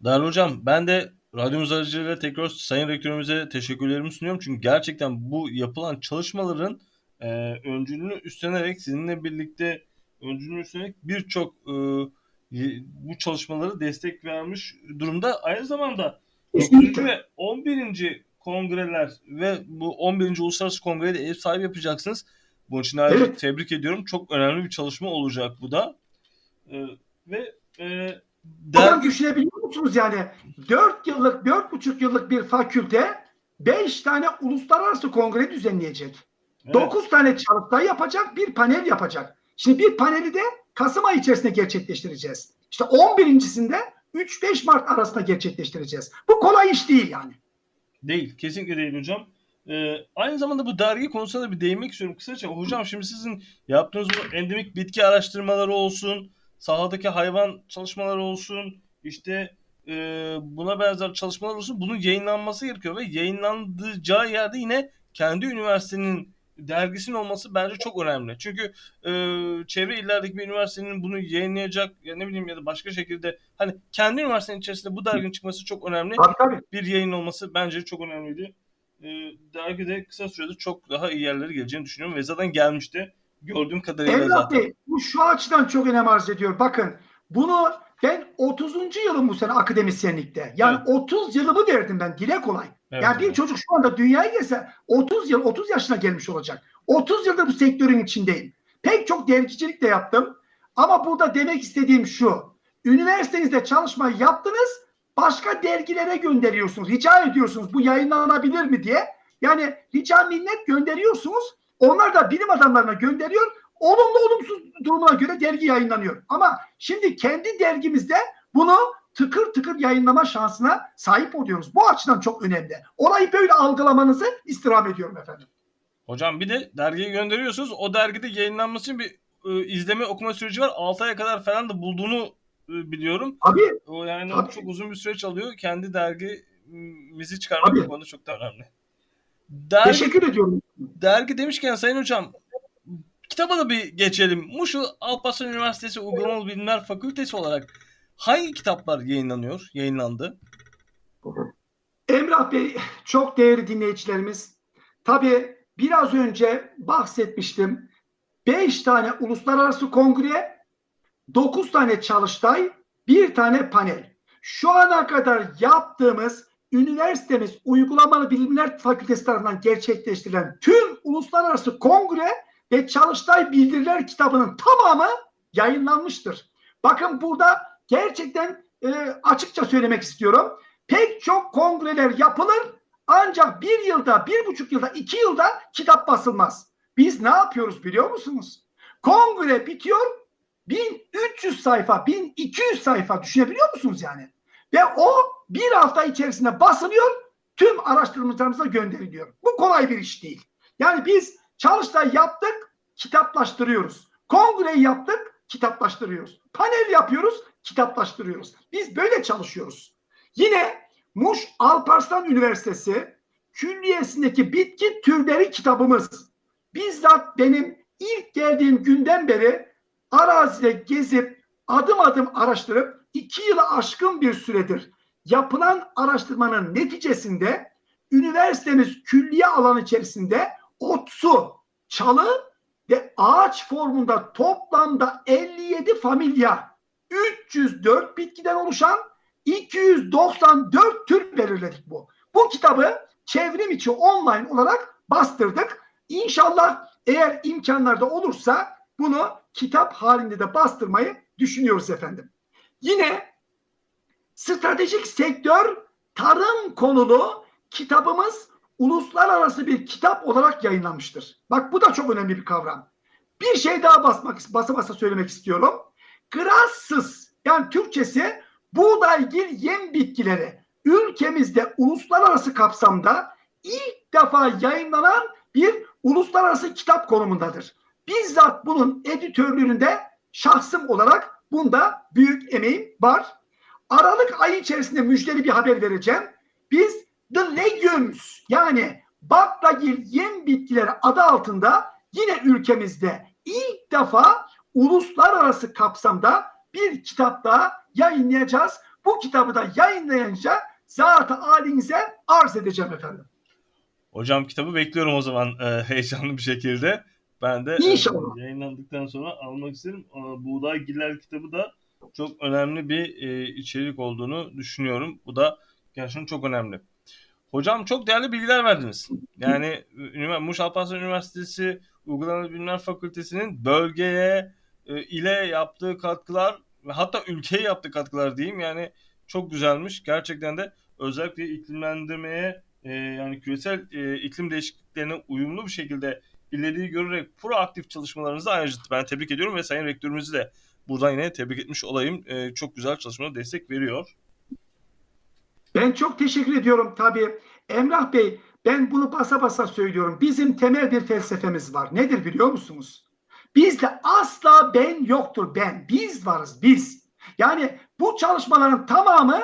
Değerli hocam ben de radyomuz aracılığıyla tekrar Sayın Rektörümüze teşekkürlerimi sunuyorum. Çünkü gerçekten bu yapılan çalışmaların e, öncülüğünü üstlenerek sizinle birlikte öncülüğünü üstlenerek birçok e, bu çalışmaları destek vermiş durumda. Aynı zamanda 9. ve 11. kongreler ve bu 11. Uluslararası Kongre'de ev sahibi yapacaksınız. Bunun için ayrıca evet. tebrik ediyorum. Çok önemli bir çalışma olacak bu da. Ee, ve e, der... düşünebiliyor musunuz yani? 4 yıllık, 4,5 yıllık bir fakülte 5 tane uluslararası kongre düzenleyecek. Evet. 9 tane çalıştay yapacak, bir panel yapacak. Şimdi bir paneli de Kasım ayı içerisinde gerçekleştireceğiz. İşte 11.sinde 3-5 Mart arasında gerçekleştireceğiz. Bu kolay iş değil yani. Değil. Kesinlikle değil hocam. Ee, aynı zamanda bu dergi konusunda da bir değinmek istiyorum kısaca. Hocam şimdi sizin yaptığınız bu endemik bitki araştırmaları olsun, sahadaki hayvan çalışmaları olsun, işte e, buna benzer çalışmalar olsun. Bunun yayınlanması gerekiyor ve yayınlandığı yerde yine kendi üniversitenin dergisinin olması bence çok önemli. Çünkü e, çevre illerdeki bir üniversitenin bunu yayınlayacak ya ne bileyim ya da başka şekilde hani kendi üniversitenin içerisinde bu derginin çıkması çok önemli. Tabii, tabii. Bir yayın olması bence çok önemliydi. E, dergi de kısa sürede çok daha iyi yerlere geleceğini düşünüyorum ve zaten gelmişti. Gördüğüm kadarıyla Evlat zaten. Bey, bu şu açıdan çok önem arz ediyor. Bakın bunu ben 30. yılım bu sene akademisyenlikte. Yani evet. 30 yılımı verdim ben dile kolay. Evet, yani bir evet. çocuk şu anda dünyaya gelse 30 yıl 30 yaşına gelmiş olacak. 30 yıldır bu sektörün içindeyim. Pek çok dergicilik de yaptım. Ama burada demek istediğim şu. Üniversitenizde çalışma yaptınız. Başka dergilere gönderiyorsunuz. Rica ediyorsunuz bu yayınlanabilir mi diye. Yani rica minnet gönderiyorsunuz. Onlar da bilim adamlarına gönderiyor. Olumlu olumsuz durumuna göre dergi yayınlanıyor. Ama şimdi kendi dergimizde bunu tıkır tıkır yayınlama şansına sahip oluyoruz. Bu açıdan çok önemli. Orayı böyle algılamanızı istirham ediyorum efendim. Hocam bir de dergiyi gönderiyorsunuz. O dergide yayınlanması için bir e, izleme okuma süreci var. 6 aya kadar falan da bulduğunu e, biliyorum. Tabii. O yani tabii. çok uzun bir süreç alıyor. Kendi dergimizi çıkarmak tabii. bu konuda çok da önemli. Dergi, Teşekkür ediyorum. Dergi demişken Sayın Hocam kitaba da bir geçelim. Muşu Alparslan Üniversitesi Uygulamalı Bilimler Fakültesi olarak hangi kitaplar yayınlanıyor, yayınlandı? Emrah Bey, çok değerli dinleyicilerimiz. Tabii biraz önce bahsetmiştim. 5 tane uluslararası kongre, 9 tane çalıştay, bir tane panel. Şu ana kadar yaptığımız üniversitemiz Uygulamalı Bilimler Fakültesi tarafından gerçekleştirilen tüm uluslararası kongre ve çalıştay bildiriler kitabının tamamı yayınlanmıştır. Bakın burada gerçekten e, açıkça söylemek istiyorum. Pek çok kongreler yapılır ancak bir yılda, bir buçuk yılda, iki yılda kitap basılmaz. Biz ne yapıyoruz biliyor musunuz? Kongre bitiyor, 1300 sayfa, 1200 sayfa düşünebiliyor musunuz yani? Ve o bir hafta içerisinde basılıyor, tüm araştırmacılarımıza gönderiliyor. Bu kolay bir iş değil. Yani biz çalıştay yaptık, kitaplaştırıyoruz. Kongreyi yaptık, kitaplaştırıyoruz. Panel yapıyoruz, kitaplaştırıyoruz. Biz böyle çalışıyoruz. Yine Muş Alparslan Üniversitesi külliyesindeki bitki türleri kitabımız. Bizzat benim ilk geldiğim günden beri arazide gezip adım adım araştırıp iki yılı aşkın bir süredir yapılan araştırmanın neticesinde üniversitemiz külliye alanı içerisinde otsu, çalı ve ağaç formunda toplamda 57 familya 304 bitkiden oluşan 294 tür belirledik bu. Bu kitabı çevrim içi online olarak bastırdık. İnşallah eğer imkanlarda olursa bunu kitap halinde de bastırmayı düşünüyoruz efendim. Yine stratejik sektör tarım konulu kitabımız uluslararası bir kitap olarak yayınlanmıştır. Bak bu da çok önemli bir kavram. Bir şey daha basmak basa basa söylemek istiyorum. Grasses yani Türkçesi buğdaygil yem bitkileri ülkemizde uluslararası kapsamda ilk defa yayınlanan bir uluslararası kitap konumundadır. Bizzat bunun editörlüğünde şahsım olarak bunda büyük emeğim var. Aralık ayı içerisinde müjdeli bir haber vereceğim. Biz The Legumes yani baklagil yem bitkileri adı altında yine ülkemizde ilk defa uluslararası kapsamda bir kitap daha yayınlayacağız. Bu kitabı da yayınlayınca zat-ı halinize arz edeceğim efendim. Hocam kitabı bekliyorum o zaman e, [laughs] heyecanlı bir şekilde. Ben de İnşallah. E, yayınlandıktan sonra almak isterim. E, Buğday Giller kitabı da çok önemli bir e, içerik olduğunu düşünüyorum. Bu da gerçekten çok önemli. Hocam çok değerli bilgiler verdiniz. Yani Muş Alparslan Üniversitesi Uygulamalı Bilimler Fakültesi'nin bölgeye, e, ile yaptığı katkılar hatta ülkeye yaptığı katkılar diyeyim. Yani çok güzelmiş. Gerçekten de özellikle iklimlendirmeye e, yani küresel e, iklim değişikliklerine uyumlu bir şekilde ileriyi görerek proaktif çalışmalarınızı ayrıca ben tebrik ediyorum ve Sayın Rektörümüzü de buradan yine tebrik etmiş olayım. Çok güzel çalışmalara destek veriyor. Ben çok teşekkür ediyorum tabii. Emrah Bey ben bunu basa basa söylüyorum. Bizim temel bir felsefemiz var. Nedir biliyor musunuz? Bizde asla ben yoktur ben. Biz varız biz. Yani bu çalışmaların tamamı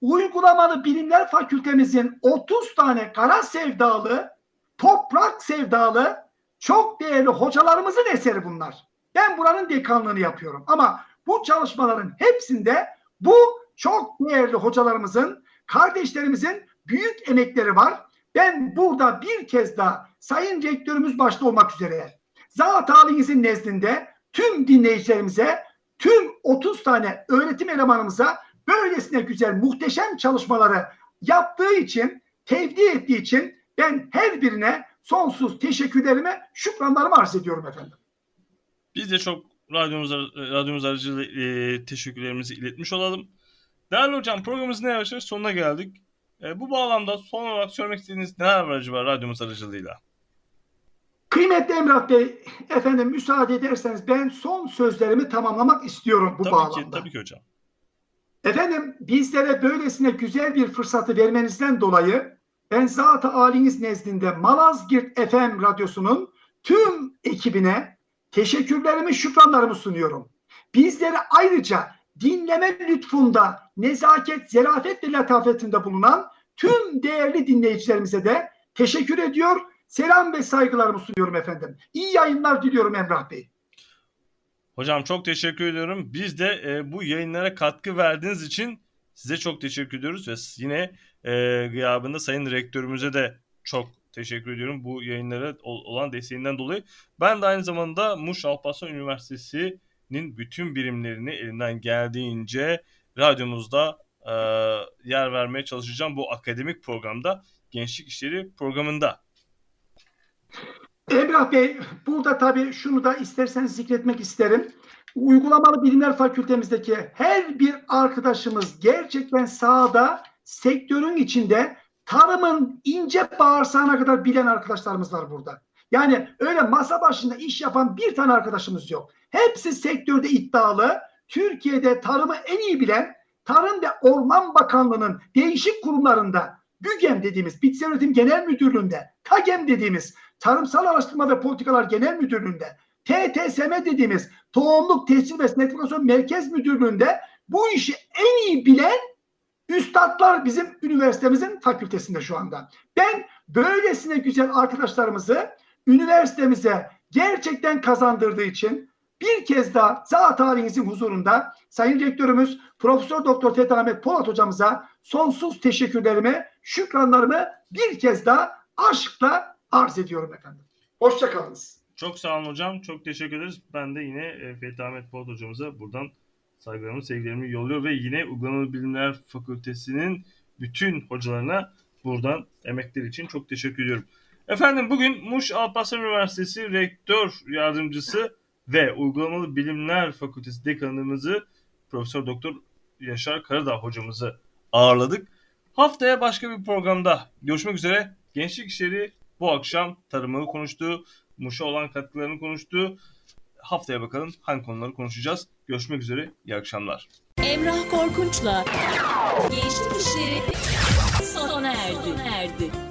uygulamalı bilimler fakültemizin 30 tane kara sevdalı, toprak sevdalı, çok değerli hocalarımızın eseri bunlar. Ben buranın dekanlığını yapıyorum. Ama bu çalışmaların hepsinde bu çok değerli hocalarımızın, kardeşlerimizin büyük emekleri var. Ben burada bir kez daha Sayın Rektörümüz başta olmak üzere zat nezdinde tüm dinleyicilerimize, tüm 30 tane öğretim elemanımıza böylesine güzel, muhteşem çalışmaları yaptığı için, tevdi ettiği için ben her birine sonsuz teşekkürlerimi, şükranlarımı arz ediyorum efendim. Biz de çok radyomuz, radyomuz aracılığıyla e, teşekkürlerimizi iletmiş olalım. Değerli hocam programımızın yavaş sonuna geldik. E, bu bağlamda son olarak söylemek istediğiniz neler var acaba radyomuz aracılığıyla? Kıymetli Emrah Bey, efendim müsaade ederseniz ben son sözlerimi tamamlamak istiyorum bu tabii bağlamda. Ki, tabii ki hocam. Efendim bizlere böylesine güzel bir fırsatı vermenizden dolayı ben zat-ı aliniz nezdinde Malazgirt FM radyosunun tüm ekibine teşekkürlerimi, şükranlarımı sunuyorum. Bizleri ayrıca dinleme lütfunda, nezaket, zerafet ve latafetinde bulunan tüm değerli dinleyicilerimize de teşekkür ediyor. Selam ve saygılarımı sunuyorum efendim. İyi yayınlar diliyorum Emrah Bey. Hocam çok teşekkür ediyorum. Biz de e, bu yayınlara katkı verdiğiniz için size çok teşekkür ediyoruz ve yine e, gıyabında Sayın Rektörümüze de çok teşekkür ediyorum bu yayınlara olan desteğinden dolayı. Ben de aynı zamanda Muş Alparslan Üniversitesi'nin bütün birimlerini elinden geldiğince radyomuzda e, yer vermeye çalışacağım bu akademik programda Gençlik İşleri programında. Emrah Bey burada tabii şunu da isterseniz zikretmek isterim. Uygulamalı Bilimler Fakültemizdeki her bir arkadaşımız gerçekten sahada sektörün içinde tarımın ince bağırsağına kadar bilen arkadaşlarımız var burada. Yani öyle masa başında iş yapan bir tane arkadaşımız yok. Hepsi sektörde iddialı. Türkiye'de tarımı en iyi bilen Tarım ve Orman Bakanlığı'nın değişik kurumlarında BÜGEM dediğimiz Bitkisel Üretim Genel Müdürlüğü'nde, TAGEM dediğimiz Tarımsal Araştırma ve Politikalar Genel Müdürlüğü'nde, TTSM dediğimiz Tohumluk Tescil ve Sertifikasyon Merkez Müdürlüğü'nde bu işi en iyi bilen üstadlar bizim üniversitemizin fakültesinde şu anda. Ben böylesine güzel arkadaşlarımızı üniversitemize gerçekten kazandırdığı için bir kez daha zat tarihinizin huzurunda Sayın Rektörümüz Profesör Doktor Fethi Ahmet Polat hocamıza sonsuz teşekkürlerimi, şükranlarımı bir kez daha aşkla arz ediyorum efendim. Hoşçakalınız. Çok sağ olun hocam. Çok teşekkür ederiz. Ben de yine e, Fethi Ahmet Polat hocamıza buradan saygılarımı, sevgilerimi yolluyor ve yine Uygulamalı Bilimler Fakültesi'nin bütün hocalarına buradan emekleri için çok teşekkür ediyorum. Efendim bugün Muş Alparslan Üniversitesi Rektör Yardımcısı ve Uygulamalı Bilimler Fakültesi Dekanımızı Profesör Doktor Yaşar Karadağ hocamızı ağırladık. Haftaya başka bir programda görüşmek üzere. Gençlik İşleri bu akşam tarımı konuştu, Muş'a olan katkılarını konuştu. Haftaya bakalım hangi konuları konuşacağız. Görüşmek üzere, iyi akşamlar. Emrah Korkunç'la Gençlik İşleri sona erdi. erdi.